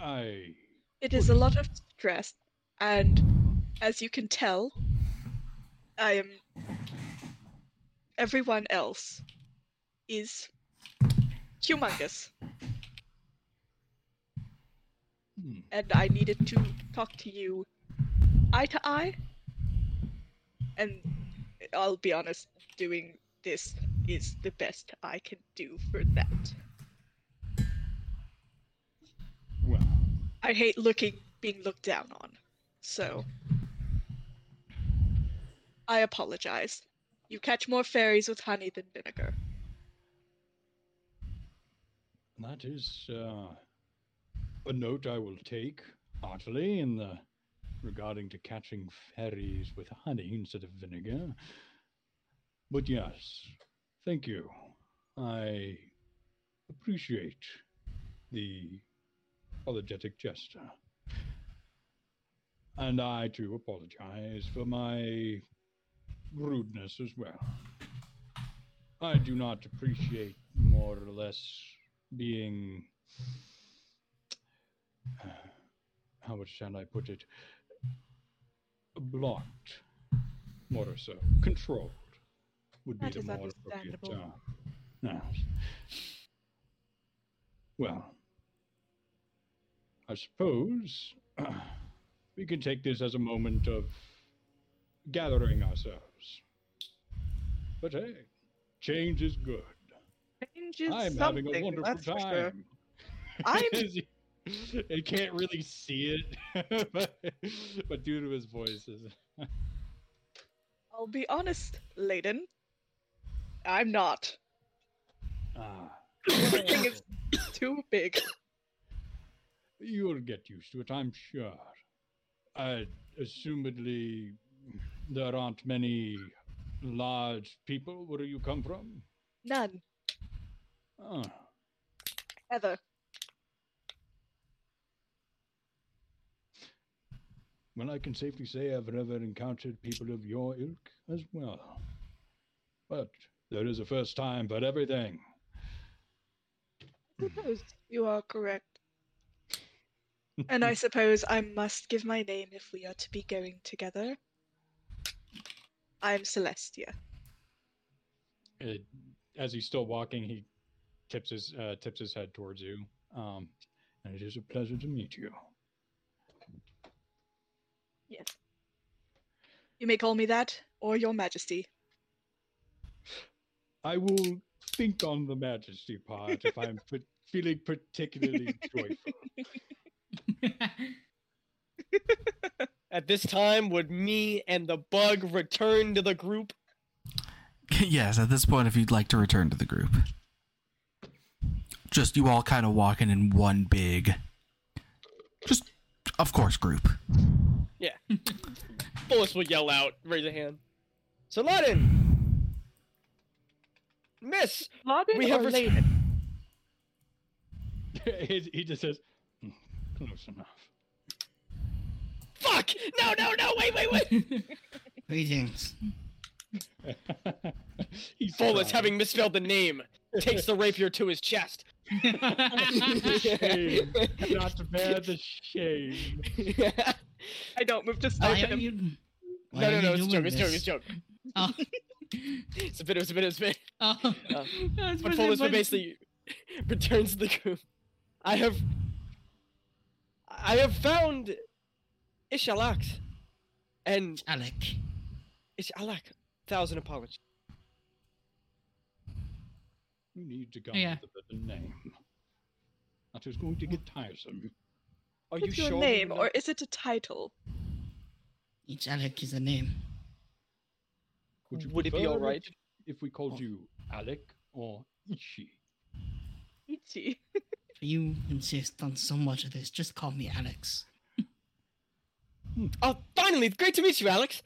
I. It is a lot of stress, and as you can tell, I am. Everyone else is humongous, Hmm. and I needed to talk to you eye to eye. And I'll be honest, doing this is the best I can do for that. Well, I hate looking being looked down on. So I apologize. You catch more fairies with honey than vinegar. that is uh, a note I will take heartily in the regarding to catching fairies with honey instead of vinegar. But yes, thank you. I appreciate the apologetic gesture. And I too apologize for my rudeness as well. I do not appreciate more or less being. Uh, how much shall I put it? Blocked, more or so. Controlled would be the more appropriate term. Yes. Well, I suppose we can take this as a moment of gathering ourselves. But hey, change is good. Change is I'm something, having a wonderful time. sure. *laughs* I'm- I can't really see it, *laughs* but, but due to his voice, is I'll be honest, Layden. I'm not. ah, The thing is too big. You'll get used to it, I'm sure. I assumedly there aren't many large people. Where do you come from? None. Ah, Ever. well, I can safely say I've never encountered people of your ilk as well. But there is a first time for everything. I suppose you are correct. And I *laughs* suppose I must give my name if we are to be going together. I'm Celestia. it, as he's still walking, he tips his uh, tips his head towards you. Um, and it is a pleasure to meet you. Yes. You may call me that, or Your Majesty. I will think on the Majesty part if I'm *laughs* feeling particularly joyful. *laughs* At this time, would me and the bug return to the group? *laughs* yes, at this point, if you'd like to return to the group. Just you all kind of walking in one big, just, of course, group. Yeah. *laughs* Bullis will yell out, raise a hand. Saladin! Miss! Laudin We have or ret- Layden? *laughs* he, he just says, "Hmm, close enough. Fuck! No, no, no, wait, wait, wait! *laughs* Greetings. *laughs* He's Bullis, having misspelled the name, takes the rapier to his chest. *laughs* shame. Not to bear the shame. I don't move to Why stop are him. you? No, no, no, it's a joke, it's a joke, it's a joke. Oh. It's a bit, it's a bit, it's a bit. Oh. Uh, I But supposed to Bullis say, but basically returns to the group. I have. I have found Ishalax. And Alec. Ishalak. Thousand apologies. You need to come Yeah. up with a name. That is going to get tiresome. Are What's you your sure? name, we or is it a title? Each Alec is a name. Would, you Would it be alright? if we called Oh. you Alec or Ichi? Ichi. *laughs* If you insist on so much of this, just call me Alex. *laughs* Oh, finally! Great to meet you, Alex.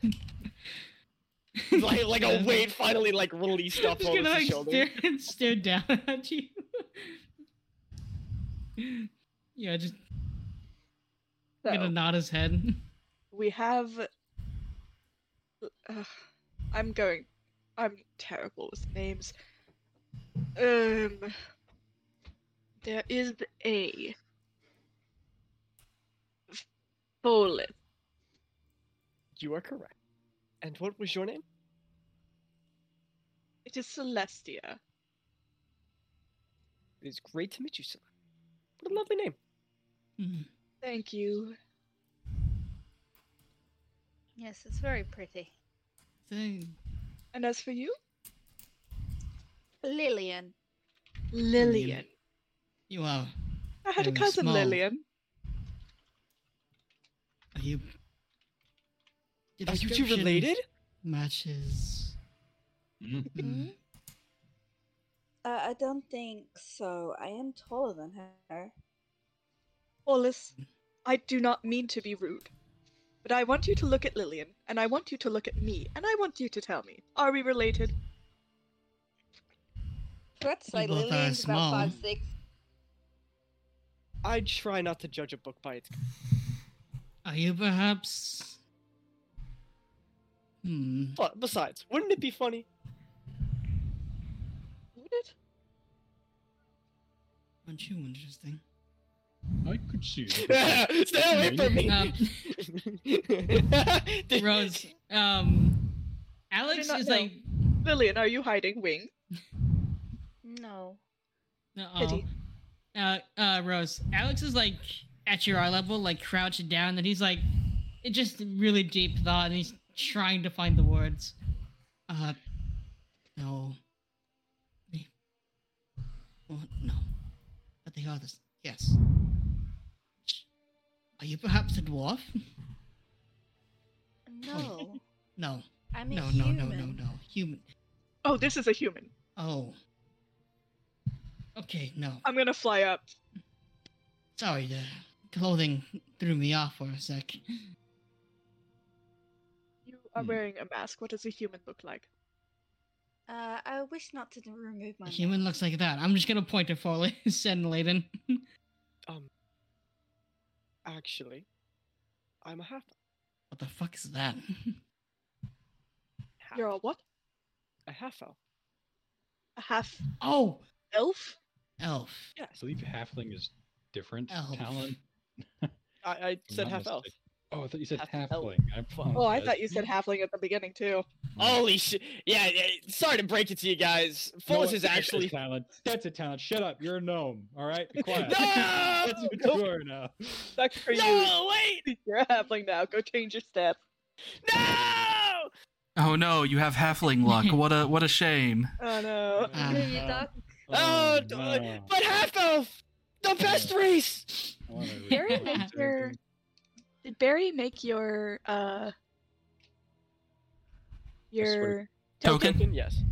like, like a weight finally like released off Just all gonna his like shoulder. stare, stare down *laughs* at you. yeah, just So, gonna nod his head. we have. Uh, I'm going. I'm terrible with names. Um. There is a Folith. You are correct. And what was your name? It is Celestia. It is great to meet you, sir. What a lovely name. Hmm. Thank you. Yes, it's very pretty. Thing. And as for you, Lillian. Lillian. You are. I had a cousin, small. Lillian. Are you? Are you two related? Matches. Hmm? Uh, I don't think so. I am taller than her. Wallace, I do not mean to be rude, but I want you to look at Lillian, and I want you to look at me, and I want you to tell me: Are we related? What's like both are Lillian's about five six. I try not to judge a book by its. Are you perhaps? Hmm. But besides, wouldn't it be funny? Would it? Aren't you interesting? I could see it. *laughs* Stay away from me. Um, *laughs* Rose. Um. Alex not is know. like. Lillian, are you hiding Wing? No. Uh-oh. Pity. Uh, uh, Rose. Alex is like at your eye level, like crouched down, and he's like, it just really deep thought, and he's trying to find the words. Uh, no. Me. Well, no. But they are this. Yes. Are you perhaps a dwarf? No. No. I'm a No, no, human. no, no, no. Human. Oh, this is a human. Oh. Okay, no. I'm gonna fly up. Sorry, the clothing threw me off for a sec. You are Hmm. wearing a mask. What does a human look like? Uh, I wish not to remove my. A human looks like that. I'm just gonna point to Foley and *laughs* Layden. Um. Actually, I'm a half. what the fuck is that? half You're a what? a half elf. A half oh, elf? Elf. Yeah. I believe halfling is different Elf. talent. I, I said half elf. Oh, I thought you said Half elf. halfling. I Oh, I thought you said halfling at the beginning too. Holy shit! Yeah, yeah, sorry to break it to you guys. No, is that's a actually. talent. That's a talent. Shut up. You're a gnome. All right. Be quiet. *laughs* No! That's what you are now. That's for you. No, wait! *laughs* You're a halfling now. Go change your stats. No! Oh no, you have halfling luck. *laughs* What a what a shame. Oh no. Ah. Do you talk? Oh, no. but half elf, the best race. Barry, make your- Did Barry make your uh your Token? yes.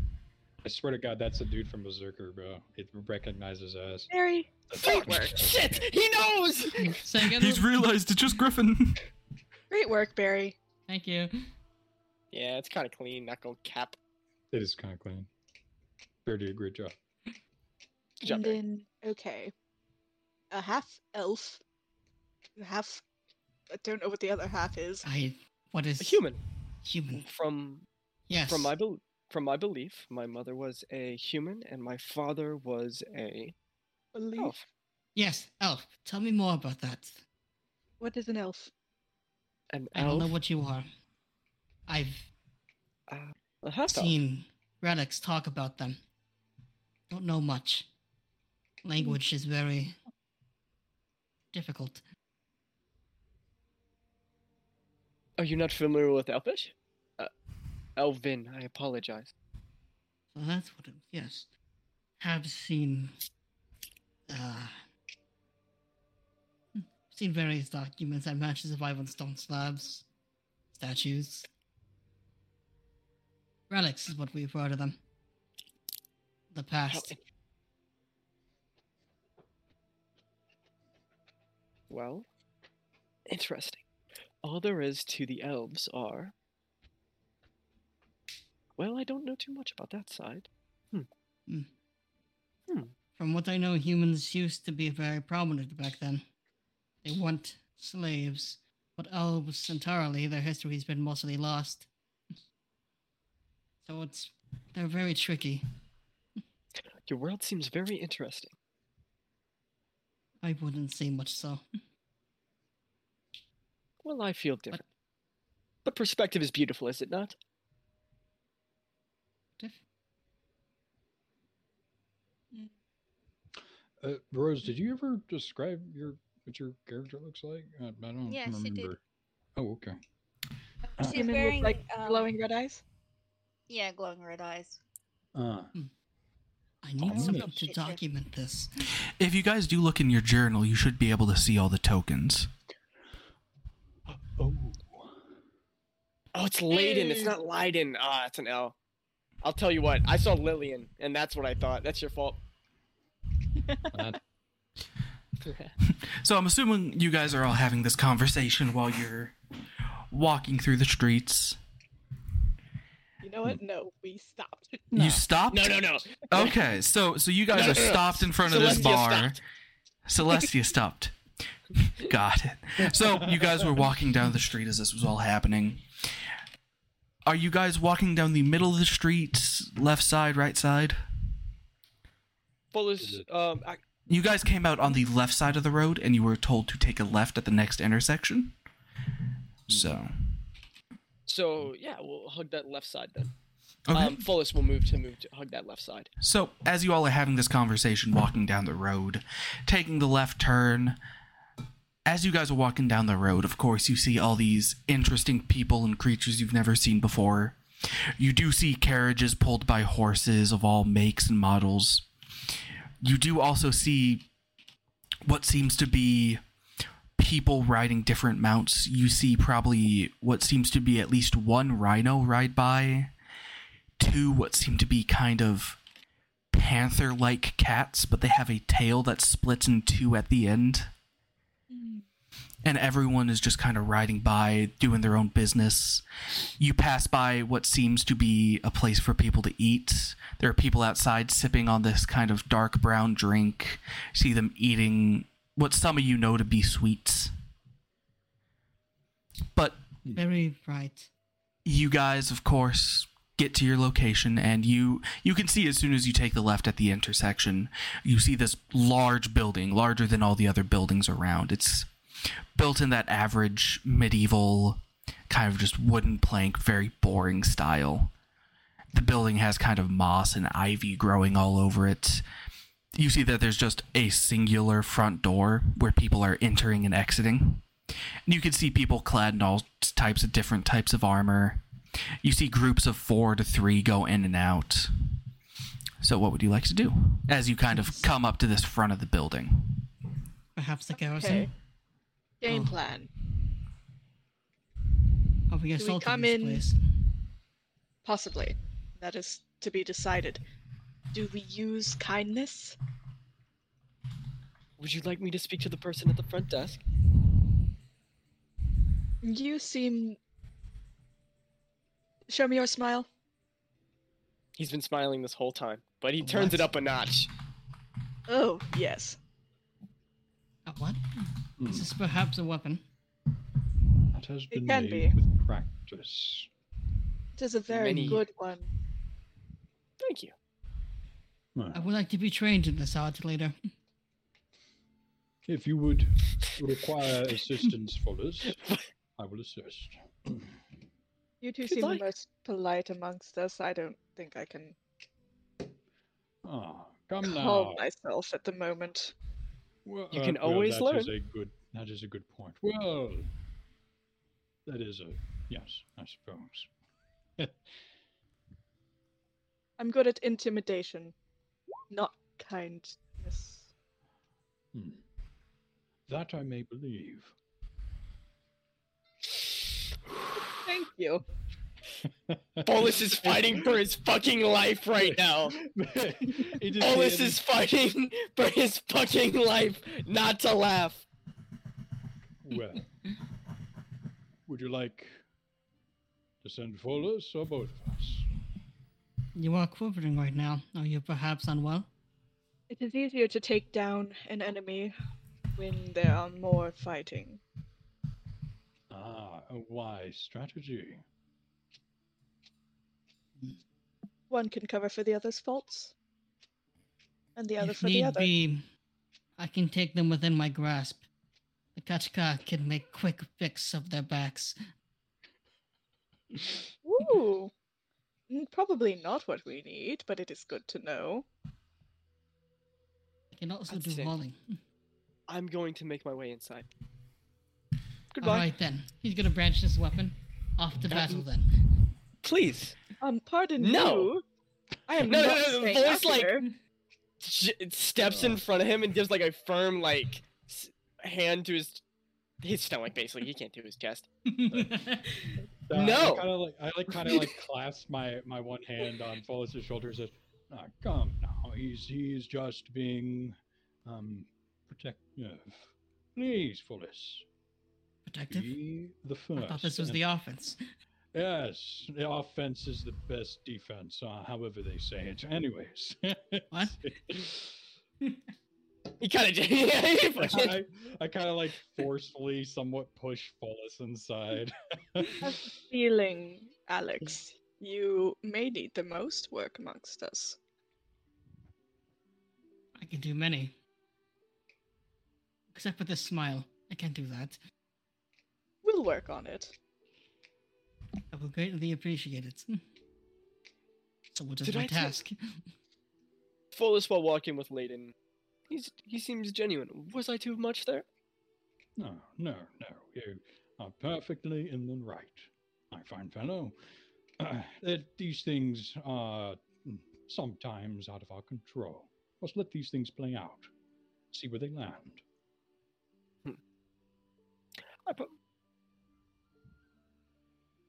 I swear to God, that's a dude from Berserker, bro. It recognizes us. Barry? Great work. Shit, he knows. Second. He's realized it's just Griffith. Great work, Barry. Thank you. Yeah, it's kind of clean. knuckle cap. It is kind of clean. Bear did a great job. Good job, and Barry. then okay. A half elf. Half I don't know what the other half is. I. What is A human. Human. From Yes. from my bel from my belief, my mother was a human and my father was a Believe. elf. Yes, elf. Tell me more about that. What is an elf? An I don't know what you are. I've uh, a seen relics talk about them. Don't know much. Language is very difficult. Are you not familiar with Elfish? Uh, Elven, I apologize. So that's what it yes. Have seen uh seen various documents that match the survival stone slabs, statues. Relics is what we've heard of them. The past. in- Well, interesting. All there is to the elves are. Well, I don't know too much about that side. Hmm. Hmm. From what I know, humans used to be very prominent back then. They weren't slaves, but elves entirely, their history's been mostly lost. So it's they're very tricky. Your world seems very interesting. I wouldn't say much so. Well, I feel different. But perspective is beautiful, is it not? Uh, Rose, did you ever describe your what your character looks like? I, I don't Yes, you remember. did. Oh, okay. She's Women wearing with like um, glowing red eyes. Yeah, glowing red eyes. Uh, I need Oh, something to document this. If you guys do look in your journal, you should be able to see all the tokens. oh. Oh, it's Layden. It's not Leiden. Ah, it's an L. I'll tell you what. I saw Lillian, and that's what I thought. That's your fault. *laughs* So I'm assuming you guys are all having this conversation while you're walking through the streets. You know what? No, we stopped. You stopped? no, no, no. Okay, so so you guys No, are no, no. stopped in front of this bar. stopped. Celestia stopped. *laughs* Got it. So you guys were walking down the street as this was all happening. Are you guys walking down the middle of the street, left side, right side? Follis. Um. I, You guys came out on the left side of the road and you were told to take a left at the next intersection. So, so yeah, we'll hug that left side then. okay. Um, Follis will move to move to hug that left side. So, as you all are having this conversation, walking down the road, taking the left turn, as you guys are walking down the road, of course, you see all these interesting people and creatures you've never seen before. You do see carriages pulled by horses of all makes and models. You do also see what seems to be people riding different mounts. You see probably what seems to be at least one rhino ride by two what seem to be kind of panther like cats, but they have a tail that splits in two at the end. Mm-hmm. And everyone is just kind of riding by, doing their own business. You pass by what seems to be a place for people to eat. There are people outside sipping on this kind of dark brown drink. See them eating what some of you know to be sweets. But Very right. you guys of course get to your location and you you can see as soon as you take the left at the intersection you see this large building larger than all the other buildings around it's built in that average medieval kind of just wooden plank very boring style the building has kind of moss and ivy growing all over it you see that there's just a singular front door where people are entering and exiting and you can see people clad in all types of different types of armor. You see groups of four to three go in and out. So, what would you like to do as you kind of come up to this front of the building? Perhaps the garrison. Okay. Game Oh. plan. Are we we assaulting come this in- place? Possibly. That is to be decided. Do we use kindness? Would you like me to speak to the person at the front desk? You seem. Show me your smile. He's been smiling this whole time, but he turns it up a notch. Oh, yes. A what? Hmm. Is this perhaps a weapon? That has It can made be. with practice. It is a very Many- good one. Thank you. Well, I would like to be trained in this art later. if you would require assistance for this, I will assist. You two Good seem luck. the most polite amongst us. I don't think I can Ah, come calm now. myself at the moment. Well, You uh, can well, always that is learn. a good. That is a good point. Well, that is a yes, I suppose. *laughs* I'm good at intimidation, not kindness. Hmm. That I may believe. Thank you. *laughs* Follis is fighting for his fucking life right now. *laughs* He just Follis is fighting for his fucking life not to laugh. Well, would you like to send Follis or both of us? You are quivering right now. Are you perhaps unwell? It is easier to take down an enemy when there are more fighting. Ah, a wise strategy. One can cover for the other's faults, and the other if for the need other. be, I can take them within my grasp. The Kachka can make quick fix of their backs. Ooh. Mm, Probably not what we need, but it is good to know. I can also I'd do say- hauling. I'm going to make my way inside. Goodbye. All right then. He's gonna branch his weapon. Off to That- battle then. Please. Um, pardon No. you. I am No, no, not no, the staying voice, up like- here. J- steps in front of him and gives like a firm like s- hand to his his stomach. Basically, he can't do his chest. *laughs* Uh, No. I kind of like I like kind of like clasp my my one hand on Follis's shoulder and says, ah, "Come now, he's he's just being um protective. Please, Follis, Protective. be the first." I thought this was and- the offense. Yes, the offense is the best defense, uh, however they say it. Anyways. What? *laughs* *laughs* He kind of yeah, *laughs* I, I kind of like forcefully, somewhat push Follis inside. I have a feeling, Alex, you may need the most work amongst us. I can do many. Except for this smile. I can't do that. We'll work on it. I will greatly appreciate it. So what is Did my I tell- task? Follis while walking with Layden. He's he seems genuine. Was I too much there? no, no, no. You are perfectly in the right, my fine fellow. Uh, *clears throat* that these things are mm, sometimes out of our control. Let's let these things play out. See where they land. I pro-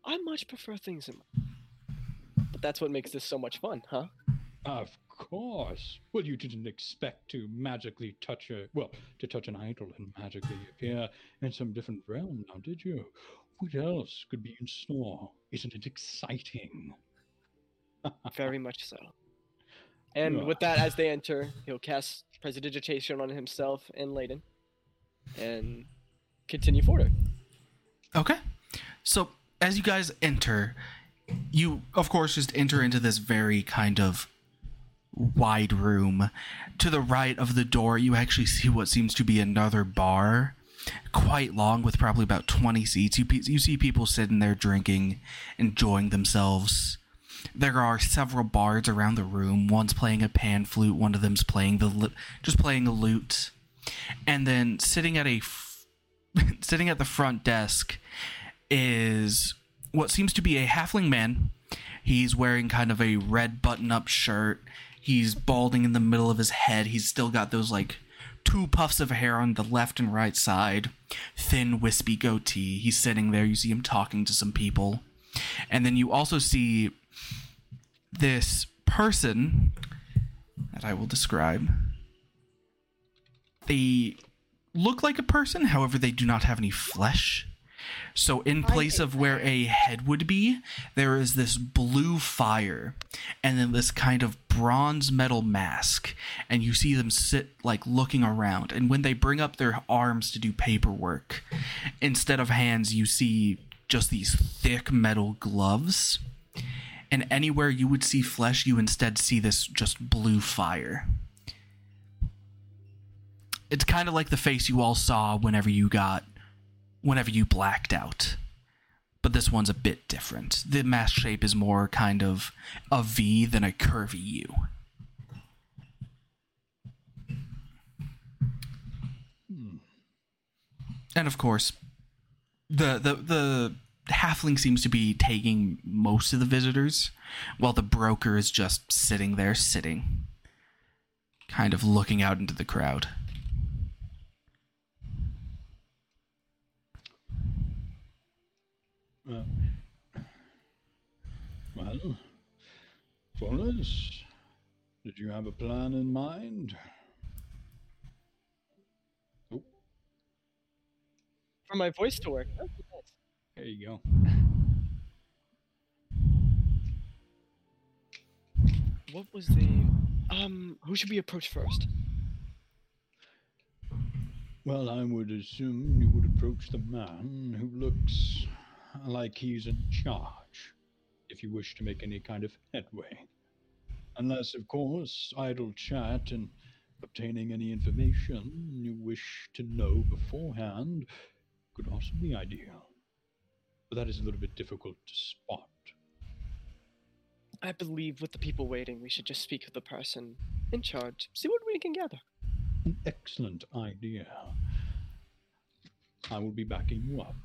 I much prefer things in My, But that's what makes this so much fun, huh? Of course. Well, you didn't expect to magically touch a well, to touch an idol and magically appear in some different realm, now did you? What else could be in store? Isn't it exciting? Very much so. And Yeah. with that, as they enter, he'll cast Prestidigitation on himself and Layden, and continue forward. Okay. So as you guys enter, you of course just enter into this very kind of wide room. To the right of the door, you actually see what seems to be another bar, quite long with probably about 20 seats. You you see people sitting there drinking, enjoying themselves. There are several bards around the room. One's playing a pan flute, one of them's playing the li- just playing a lute. And then sitting at a f- *laughs* sitting at the front desk is what seems to be a halfling man. He's wearing kind of a red button up shirt. He's balding in the middle of his head. He's still got those like two puffs of hair on the left and right side. Thin, wispy goatee. He's sitting there. You see him talking to some people. And then you also see this person that I will describe. They look like a person, however, they do not have any flesh. So, in place of where a head would be, there is this blue fire and then this kind of bronze metal mask. And you see them sit, like, looking around. And when they bring up their arms to do paperwork, instead of hands, you see just these thick metal gloves. And anywhere you would see flesh, you instead see this just blue fire. It's kind of like the face you all saw whenever you got whenever you blacked out. But this one's a bit different. The mask shape is more kind of a V than a curvy U. And of course, the the the halfling seems to be taking most of the visitors, while the broker is just sitting there sitting, kind of looking out into the crowd. Uh, well, Follis, did you have a plan in mind? Oh, For my voice to work. Nice. there you go. What was the um? Who should we approach first? Well, I would assume you would approach the man who looks like he's in charge, if you wish to make any kind of headway. Unless, of course, idle chat and obtaining any information you wish to know beforehand could also be ideal. But that is a little bit difficult to spot. I believe with the people waiting, we should just speak with the person in charge, see what we can gather. An excellent idea. I will be backing you up.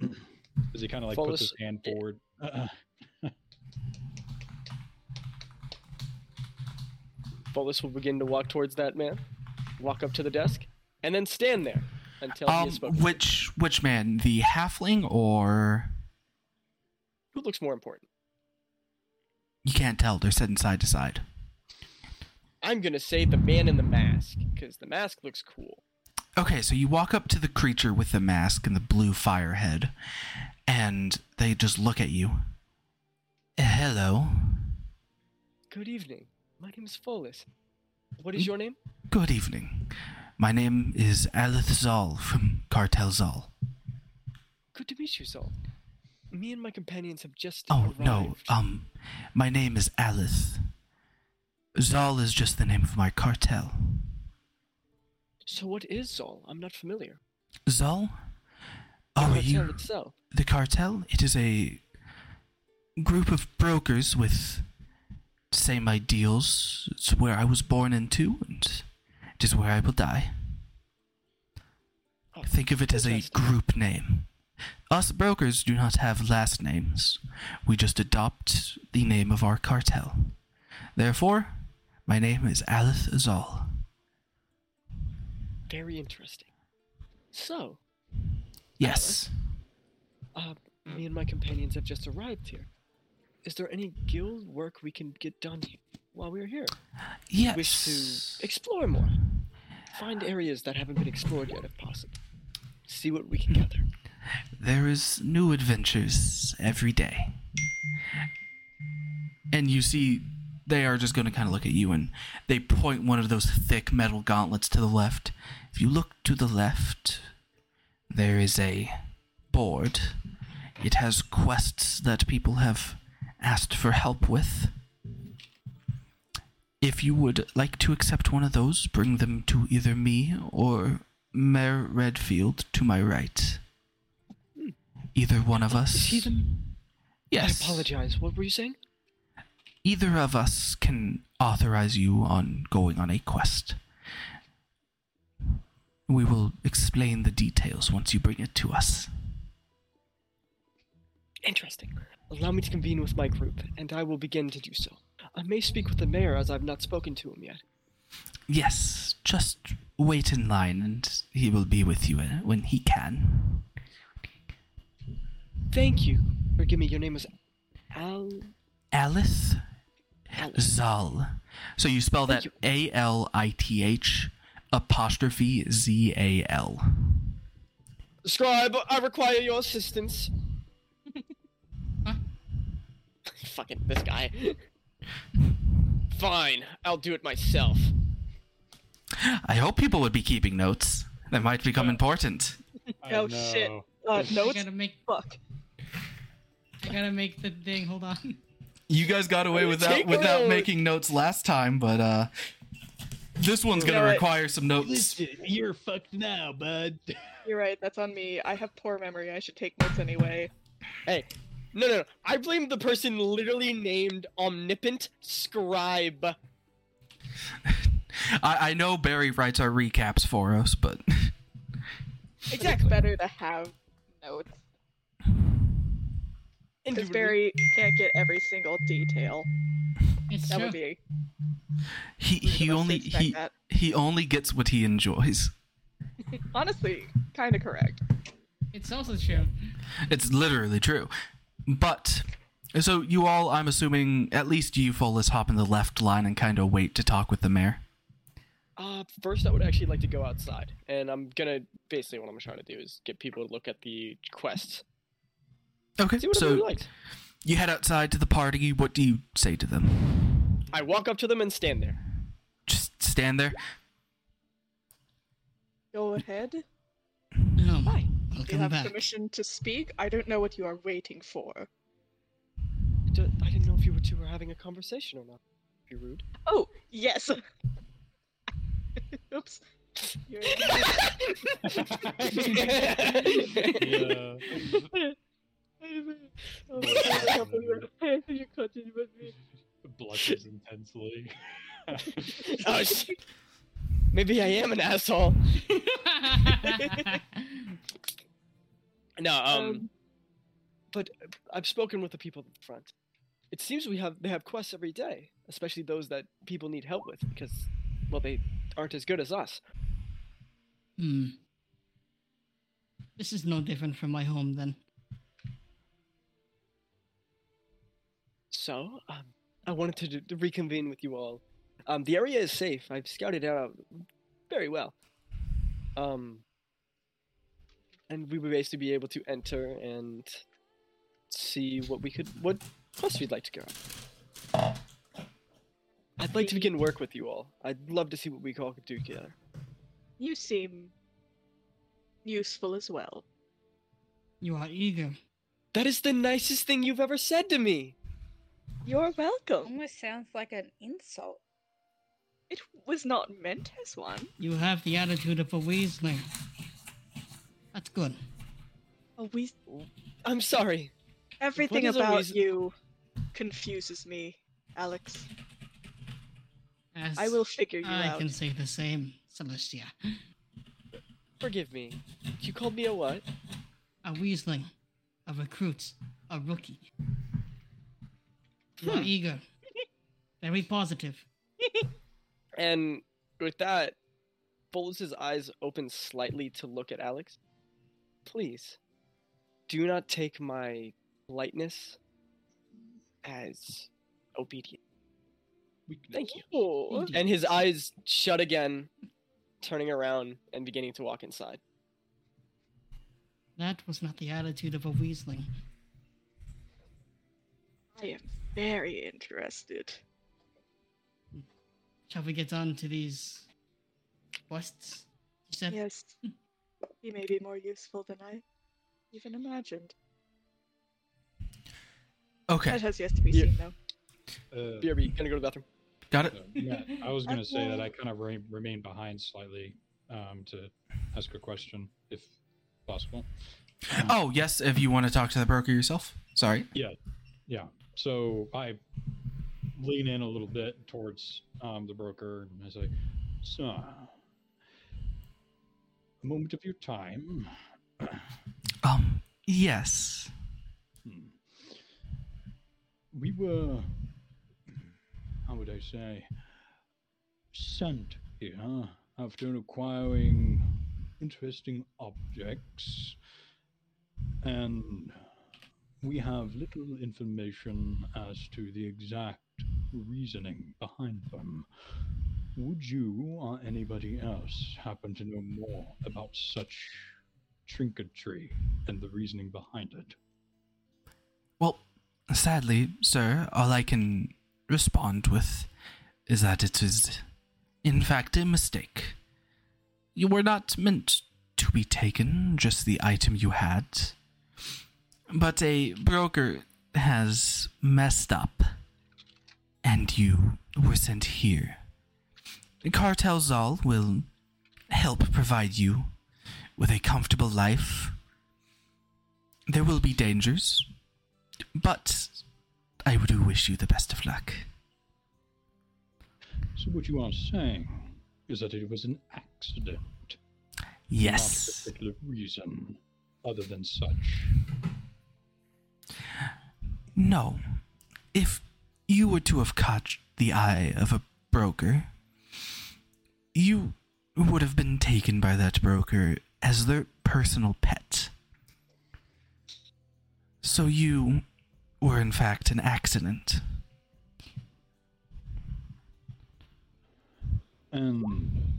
*clears throat* As he kind of like puts his Follis- hand forward. Uh, Follis will begin to walk towards that man, walk up to the desk, and then stand there until he Um, has spoken. which which man? The halfling or Who looks more important? you can't tell. They're sitting side to side. I'm gonna say the man in the mask, because the mask looks cool. Okay, so you walk up to the creature with the mask and the blue fire head, and they just look at you. Hello. Good evening. My name is Follis. What is your name? Good evening. My name is Alith Zal from Cartel Zal. Good to meet you, Zal. Me and my companions have just Oh, arrived. no. Um, my name is Alith. Zal is just the name of my cartel. So what is Zal? I'm not familiar. The Oh, cartel you. itself. The cartel? It is a group of brokers with same ideals. It's where I was born into, and it is where I will die. Oh, Think of it as a group name. Us brokers do not have last names. We just adopt the name of our cartel. Therefore, my name is Alith Azal. Very interesting. So, Yes. uh, me and my companions have just arrived here. Is there any guild work we can get done while we're here? Yes. Wish to explore more. Find areas that haven't been explored yet, if possible. See what we can gather. There is new adventures every day. And you see they are just going to kind of look at you and they point one of those thick metal gauntlets to the left. If you look to the left, there is a board. It has quests that people have asked for help with. If you would like to accept one of those, bring them to either me or Mayor Redfield to my right. Either one of us. Is he the... Yes. I apologize. What were you saying? Either of us can authorize you on going on a quest. We will explain the details once you bring it to us. Interesting. Allow me to convene with my group, and I will begin to do so. I may speak with the mayor as I've not spoken to him yet. Yes, just wait in line and he will be with you uh, when he can. Thank you. Forgive me, your name is Al. Alith Alice. Zal. So you spell that A L I T H apostrophe Z A L. Scribe, I require your assistance. Huh? *laughs* Fucking this guy. *laughs* Fine, I'll do it myself. I hope people would be keeping notes. That might become important. I Oh, shit. know. Uh, I notes? gotta make. Fuck. I gotta make the thing. Hold on. You guys got away without without notes. making notes last time, but uh this one's gonna know require some notes. Listen, you're fucked now, bud. *laughs* You're right, that's on me. I have poor memory. I should take notes anyway. Hey, no, no, no. I blame the person literally named Omnipotent Scribe. *laughs* I, I know Barry writes our recaps for us, but *laughs* It's Exactly. better to have notes. Because Indubitably. Barry can't get every single detail. It's That true. would be he he of us to only he that. he only gets what he enjoys. *laughs* honestly kind of correct. It's also true. It's literally true. But so you all, I'm assuming, at least you, Follis, hop in the left line and kind of wait to talk with the mayor. Uh, first, I would actually like to go outside, and I'm gonna basically what I'm trying to do is get people to look at the quests, Okay. see what So everybody likes. you head outside to the party. What do you say to them? I walk up to them and stand there. Just stand there. Go ahead. Um, Hi. You welcome have back. permission to speak. I don't know what you are waiting for. I didn't know if you two were having a conversation or not. Be rude. Oh, yes. *laughs* Oops. You're... *laughs* *laughs* yeah. *laughs* you continue with me. *laughs* Blushes intensely. *laughs* oh, sh- Maybe I am an asshole. No, um, Um, but I've spoken with the people at the front. It seems we have they have quests every day, especially those that people need help with because, well, they aren't as good as us. hmm. This is no different from my home then. So, um, I wanted to, to reconvene with you all. Um, the area is safe. I've scouted out very well. Um, and we would basically be able to enter and see what we could, what quest we'd like to go on. I'd like to begin work with you all. I'd love to see what we all could do together. You seem useful as well. You are eager. That is the nicest thing you've ever said to me. You're welcome. Almost sounds like an insult. It was not meant as one. You have the attitude of a weasling. That's good. A we. I'm sorry. Everything about reason- you confuses me, Alex. As I will figure you I out. I can say the same, Celestia. Forgive me. You called me a what? A weasling, a recruit, a rookie. You are Hmm. eager. Very positive. *laughs* And with that, Follis's eyes open slightly to look at Alex. Please, do not take my lightness as obedience. Thank you. Oh, And his eyes shut again, turning around and beginning to walk inside. That was not the attitude of a weasling. I am very interested. Shall we get on to these quests? You said Yes, he may be more useful than I even imagined. Okay, That has yet to be Yeah. seen, though. Uh, BRB, gonna go to the bathroom. got it. uh, *laughs* Matt, I was going to say that I *laughs* kind of re- remain behind slightly um, to ask a question, if possible. Oh yes, if you want to talk to the broker yourself. Sorry. Yeah, yeah. So I lean in a little bit towards um, the broker and I say, "So, a moment of your time. *clears throat* Um. Yes. Hmm. We were, how would I say, sent here after acquiring interesting objects, and we have little information as to the exact reasoning behind them. Would you or anybody else happen to know more about such trinketry and the reasoning behind it? Well, sadly, sir, all I can respond with is that it is, in fact, a mistake. You were not meant to be taken, just the item you had. But a broker has messed up, and you were sent here. Cartel Zal will help provide you with a comfortable life. There will be dangers, but I do wish you the best of luck. So what you are saying is that it was an accident, not a Yes. particular reason other than such. No. If you were to have caught the eye of a broker, you would have been taken by that broker as their personal pet. So you were, in fact, an accident. And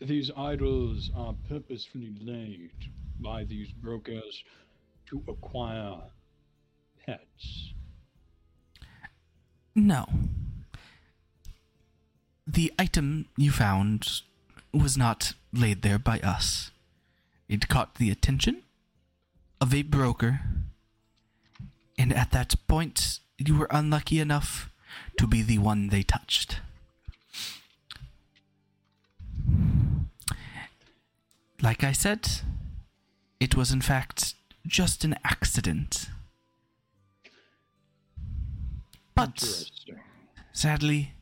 these idols are purposefully laid by these brokers to acquire pets. No. The item you found was not laid there by us. It caught the attention of a broker, and at that point, you were unlucky enough to be the one they touched. Like I said, it was in fact just an accident. But sadly,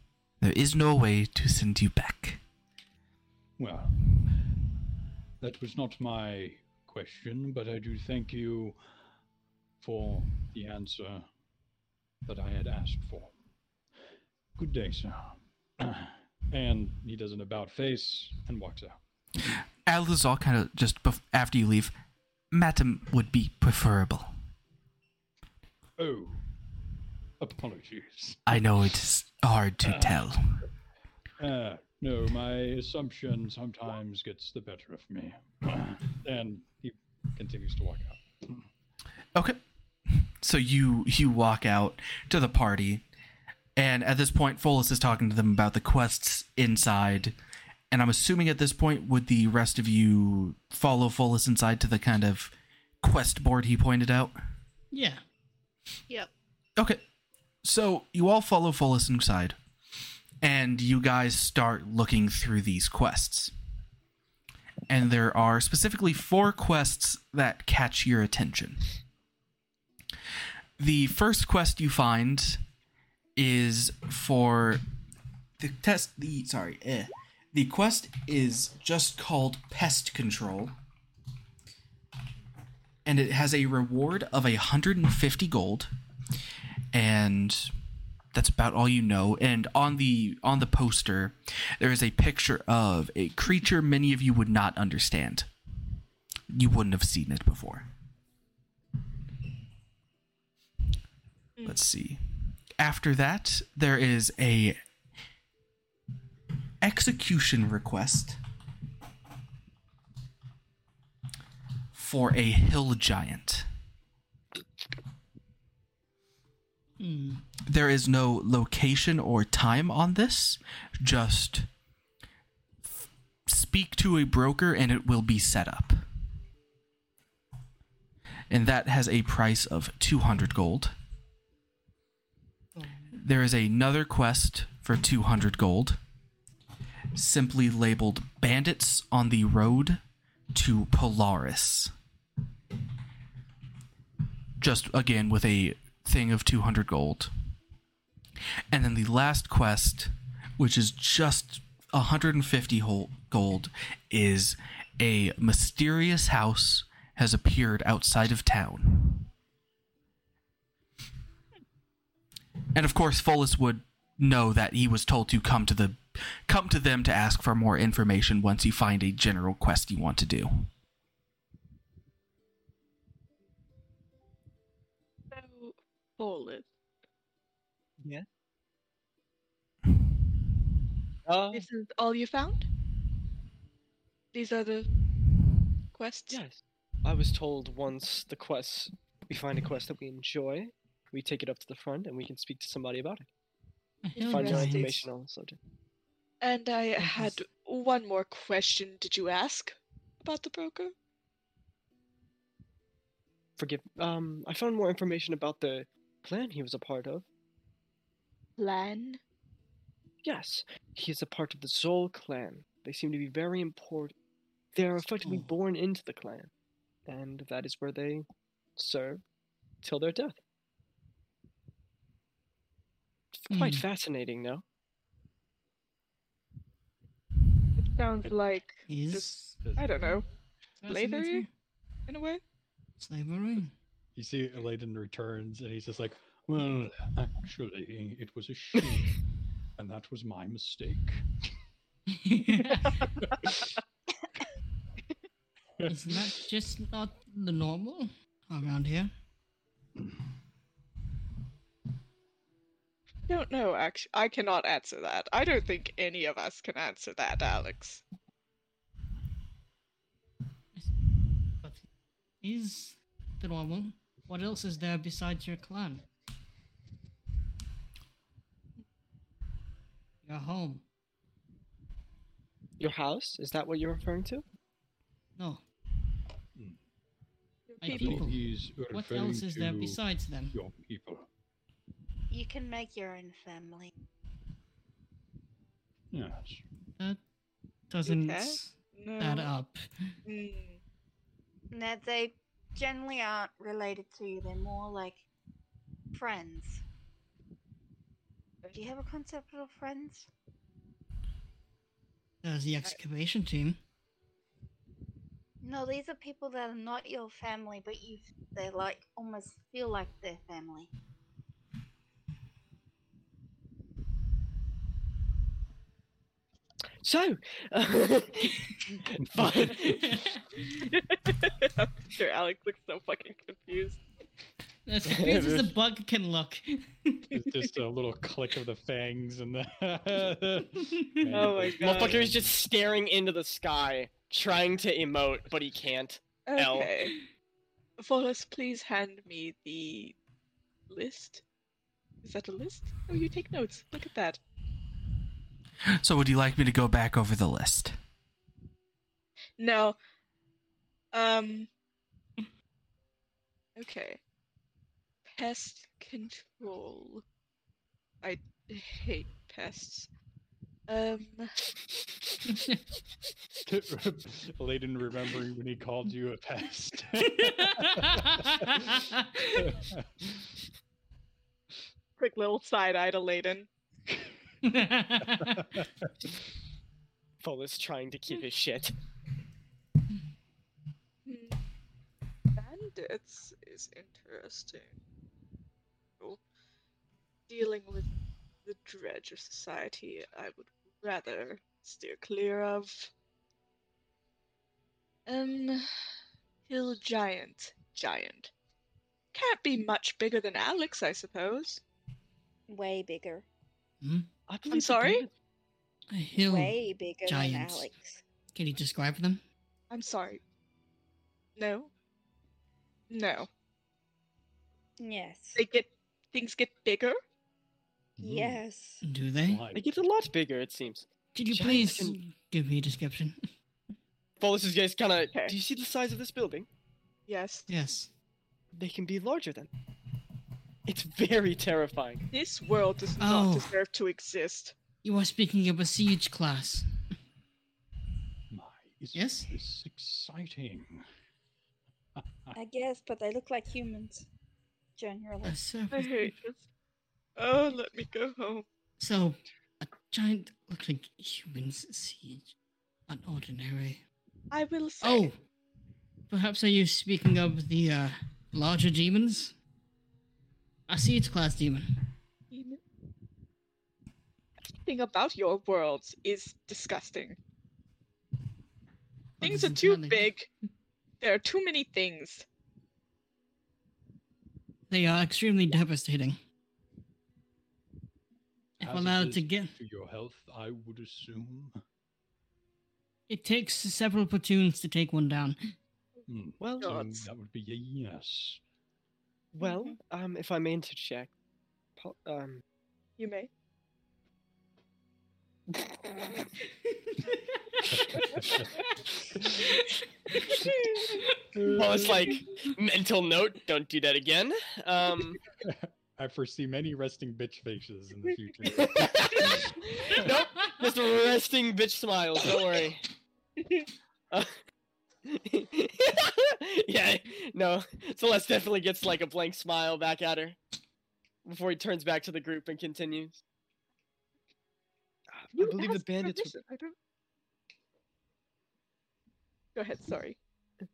there is no way to send you back. Well, that was not my question, but I do thank you for the answer that I had asked for. Good day, sir. *clears throat* And he does an about face and walks out. Alazar kind of just bef- after you leave, Madam would be preferable. Oh, apologies. I know it's hard to tell. Uh, no, my assumption sometimes gets the better of me. and he continues to walk out. Okay. So you you walk out to the party, and at this point, Follis is talking to them about the quests inside. And I'm assuming at this point, would the rest of you follow Follis inside to the kind of quest board he pointed out? Yeah. Yep. Okay. So you all follow Follis inside, and you guys start looking through these quests. And there are specifically four quests that catch your attention. The first quest you find is for the test. The sorry, eh. The quest is just called Pest Control, and it has a reward of 150 gold and that's about all you know. And on the on the poster there is a picture of a creature many of you would not understand. You wouldn't have seen it before. Hmm. Let's see. After that there is a execution request for a hill giant There is no location or time on this. Just speak to a broker and it will be set up. And that has a price of 200 gold. There is another quest for 200 gold, simply labeled Bandits on the Road to Polaris. Just again with a thing of 200 gold. And then the last quest, which is just 150 hol- gold, is a mysterious house has appeared outside of town. And of course, Follis would know that he was told to come to the come to them to ask for more information once you find a general quest you want to do. So, Follis, Yeah. Uh, this is all you found? These are the quests? yes. I was told once the quest, we find a quest that we enjoy, we take it up to the front and we can speak to somebody about it. A Find out information on the subject. And I had one more question. Did you ask about the broker? Forgive. Um, I found more information about the clan he was a part of. Plan? Yes, he is a part of the Zol clan. They seem to be very important. They're effectively Zol. born into the clan, and that is where they serve till their death. It's quite Hmm. fascinating, no? It sounds like, Is I don't know, slavery? in a way? Slavery. You see, Eladen returns, and he's just like, "Well, *laughs* actually, it was a she, and that was my mistake." Isn't that just not the normal around here? don't know, actually. I cannot answer that. I don't think any of us can answer that, Alex. But is the normal? What else is there besides your clan? Your home. Your house? Is that what you're referring to? No. My People. people. What else is there besides them? your people? You can make your own family. Yes. That doesn't. Okay. no. that up. Mm, No, they generally aren't related to you. They're more like friends. Do you have a concept of friends? There's the excavation team. No, these are people that are not your family, but you they like almost feel like their family. So, *laughs* fine. *laughs* I'm sure Alex looks so fucking confused. as *laughs* confused as a bug can look. It's just a little click of the fangs and the. Oh my god. Motherfucker is just staring into the sky, trying to emote, but he can't. L. Okay. Follis, please hand me the list. Is that a list? Oh, you take notes. Look at that. *laughs* So, would you like me to go back over the list? No. Um. Okay. Pest control. I hate pests. Um. *laughs* Layden remembering when he called you a pest. *laughs* Quick little side eye to Layden. *laughs* Full is trying to keep his shit. Hmm. Bandits is interesting. Dealing with the dredge of society, I would rather steer clear of. Um, hill giant, giant. Can't be much bigger than Alex, I suppose. Way bigger. I believe the sorry? bandit- a hill. Way bigger giants. than Alex. Can you describe them? I'm sorry. No. No. Yes. They get things get bigger. Yes. Do they? Why? They get a lot bigger, it seems. Could you Giants please can- give me a description? Follis is just kind of. Okay. Do you see the size of this building? Yes. yes. They can be larger than. It's very terrifying. This world does Oh. not deserve to exist. You are speaking of a siege class. My, is Yes? this exciting? *laughs* I guess, but they look like humans. Generally. A surface- I hate this. Oh, let me go home. So, a giant looks like humans siege. Unordinary. I will say. Oh! Perhaps are you speaking of the uh, larger demons? I see it's class demon. Everything about your worlds is disgusting. What Things are too entirely- big. There are too many things. They are extremely devastating. If As allowed to get, to your health, I would assume. it takes several platoons to take one down. Hmm, Well, so Gods. that would be a yes. Well, um, if I may interject, po- um, You may. well, it's like mental note. Don't do that again. Um, I foresee many resting bitch faces in the future. *laughs* nope, just resting bitch smiles. Don't worry. Uh, *laughs* *laughs* yeah, no. Celeste definitely gets like a blank smile back at her before he turns back to the group and continues. I believe the bandits. Would... permission, I don't. Go ahead. Sorry. *laughs*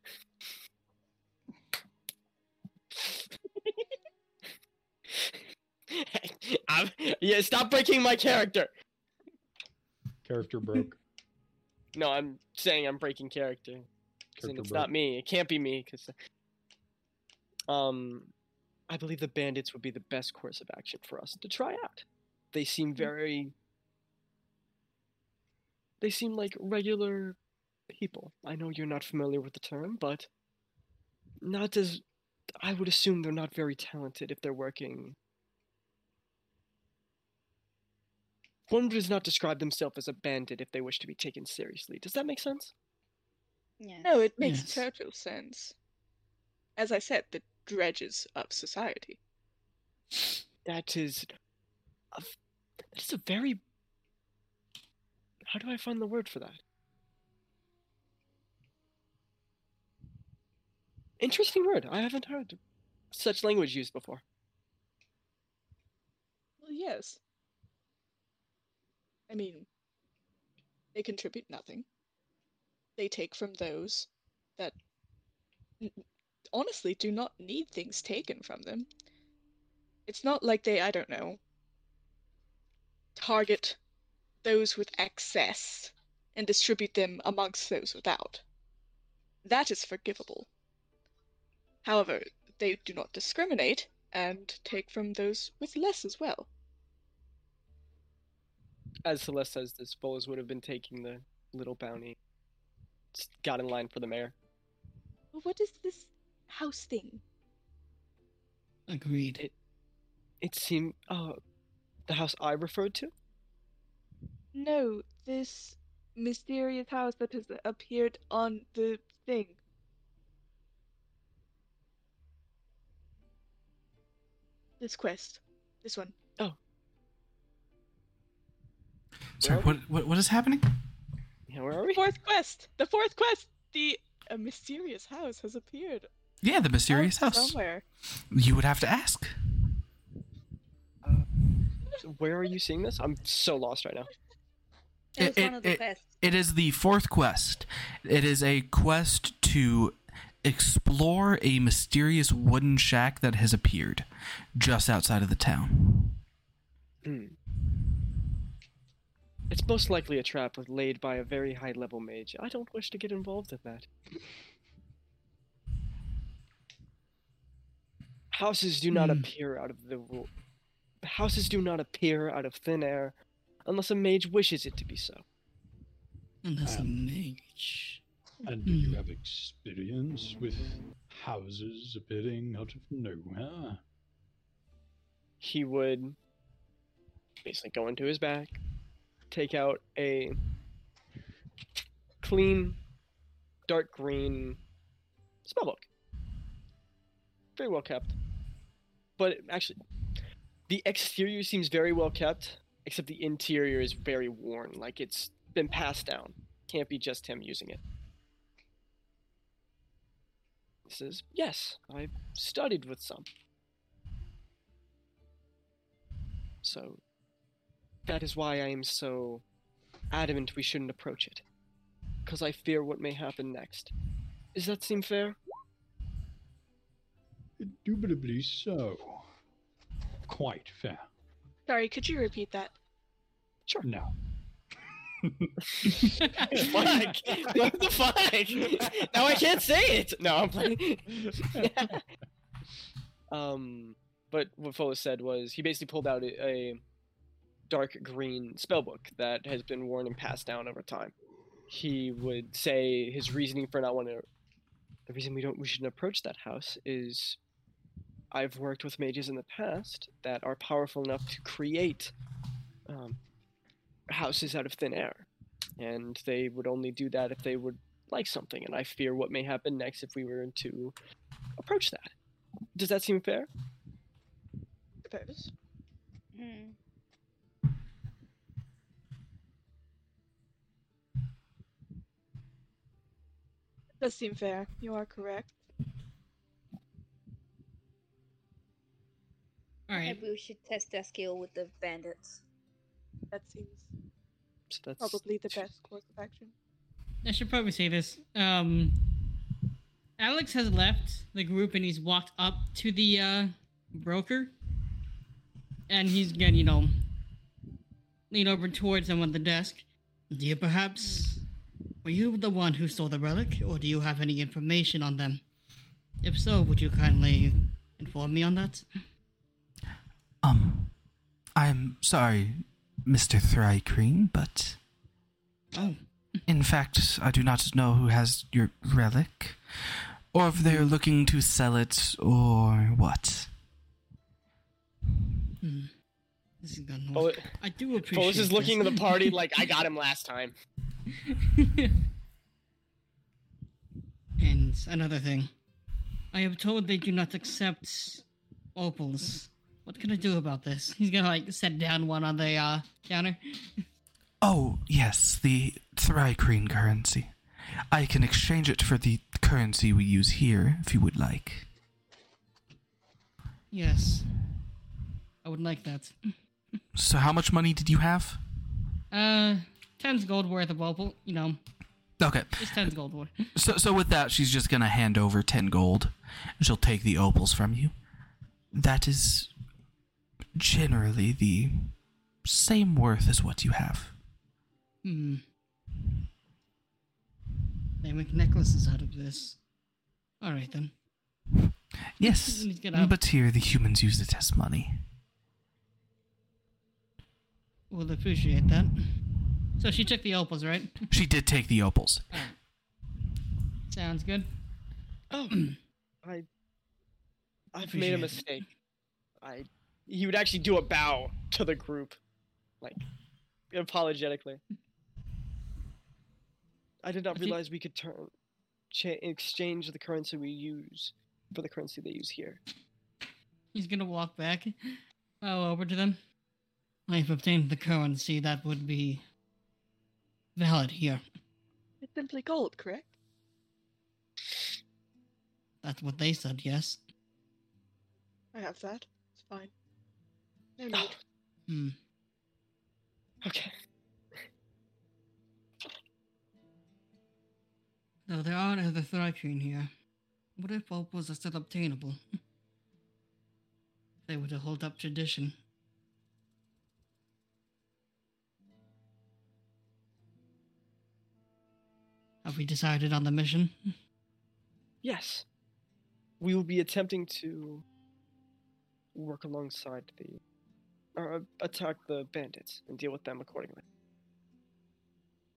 I'm... Yeah, stop breaking my character. Character broke. *laughs* No, I'm saying I'm breaking character. Character it's broke. not me. It can't be me because, um, I believe the bandits would be the best course of action for us to try out. They seem very. They seem like regular people. I know you're not familiar with the term, but not as. I would assume they're not very talented if they're working. One does not describe themselves as a bandit if they wish to be taken seriously. Does that make sense? Yes. No, it makes yes. total sense. As I said, the dredges of society. That is a, that's a very how do I find the word for that? Interesting word. I haven't heard such language used before. Well, yes. I mean, they contribute nothing. They take from those that honestly do not need things taken from them. It's not like they, I don't know, target those with excess and distribute them amongst those without. That is forgivable. However, they do not discriminate and take from those with less as well. As Celeste says this, Bolas would have been taking the little bounty. Just got in line for the mayor. What is this house thing? Agreed. It it seemed oh uh, the house I referred to? No, this mysterious house that has appeared on the thing. This quest. This one. Oh. Sorry, what, what what is happening? Yeah, where are we? Fourth quest! The fourth quest! The a mysterious house has appeared. Yeah, the mysterious out house. Somewhere. You would have to ask. Where are you seeing this? I'm so lost right now. It It- one of the it- It is the fourth quest. It is a quest to explore a mysterious wooden shack that has appeared just outside of the town. Hmm. It's most likely a trap laid by a very high level mage. I don't wish to get involved in that. Houses do not Hmm. appear out of the wo- houses do not appear out of thin air unless a mage wishes it to be so. Unless a Um, mage. And do you Hmm. have experience with houses appearing out of nowhere? He would basically go into his bag, take out a clean, dark green spellbook. Very well kept. But actually, the exterior seems very well kept, except the interior is very worn, like it's been passed down. Can't be just him using it. He says, Yes, I studied with some. So, that is why I am so adamant we shouldn't approach it. Because I fear what may happen next. Does that seem fair? Indubitably so. Quite fair. Sorry, could you repeat that? Sure. No. fuck! what the fuck? now I can't say it! No, I'm playing. *laughs* um, but what Fola said was he basically pulled out a, a dark green spellbook that has been worn and passed down over time. He would say his reasoning for not wanting to. The reason we don't we shouldn't approach that house is I've worked with mages in the past that are powerful enough to create um, houses out of thin air, and they would only do that if they would like something. And I fear what may happen next if we were to approach that. Does that seem fair? Suppose. Hmm. Does seem fair. You are correct. All right. Maybe we should test our skill with the bandits. That seems So that's probably the best course of action. I should probably say this. Um, Alex has left the group and he's walked up to the uh, broker, and he's gonna, you know, lean over towards him on the desk. Do you perhaps were you the one who stole the relic, or do you have any information on them? If so, would you kindly inform me on that? Um, I'm sorry, Mr. Thri-kreen, but Oh, in fact, I do not know who has your relic, or if they're looking to sell it, or what. hmm. this is gonna. Fola, I do appreciate. Follis is looking to the party like I got him last time. *laughs* *laughs* and another thing, I am told they do not accept opals. What can I do about this? He's gonna like set down one on the uh, counter. *laughs* Oh, yes, the Thri-kreen currency. I can exchange it for the currency we use here if you would like. Yes. I would like that. So, how much money did you have? Uh, ten's gold worth of opal. You know, Okay. just ten's gold worth. So, so with that, she's just gonna hand over ten gold, and she'll take the opals from you. That is generally the same worth as what you have. Hmm. They make necklaces out of this. All right then. Yes, Let's get up. but here the humans use it as money. We'll appreciate that. So she took the opals, right? *laughs* She did take the opals. Sounds good. Oh, *clears throat* I, I've made a mistake. I, he would actually do a bow to the group, like, apologetically. I did not realize we could turn, cha- exchange the currency we use for the currency they use here. He's gonna walk back. Oh, over to them. I've obtained the currency that would be valid here. It's simply gold, correct? That's what they said, yes. I have that. It's fine. No Oh, need. Hmm. okay. Though there are other Thri-kreen here. What if opals are still obtainable? they were to hold up tradition. Have we decided on the mission? Yes. We will be attempting to work alongside the. or uh, attack the bandits and deal with them accordingly.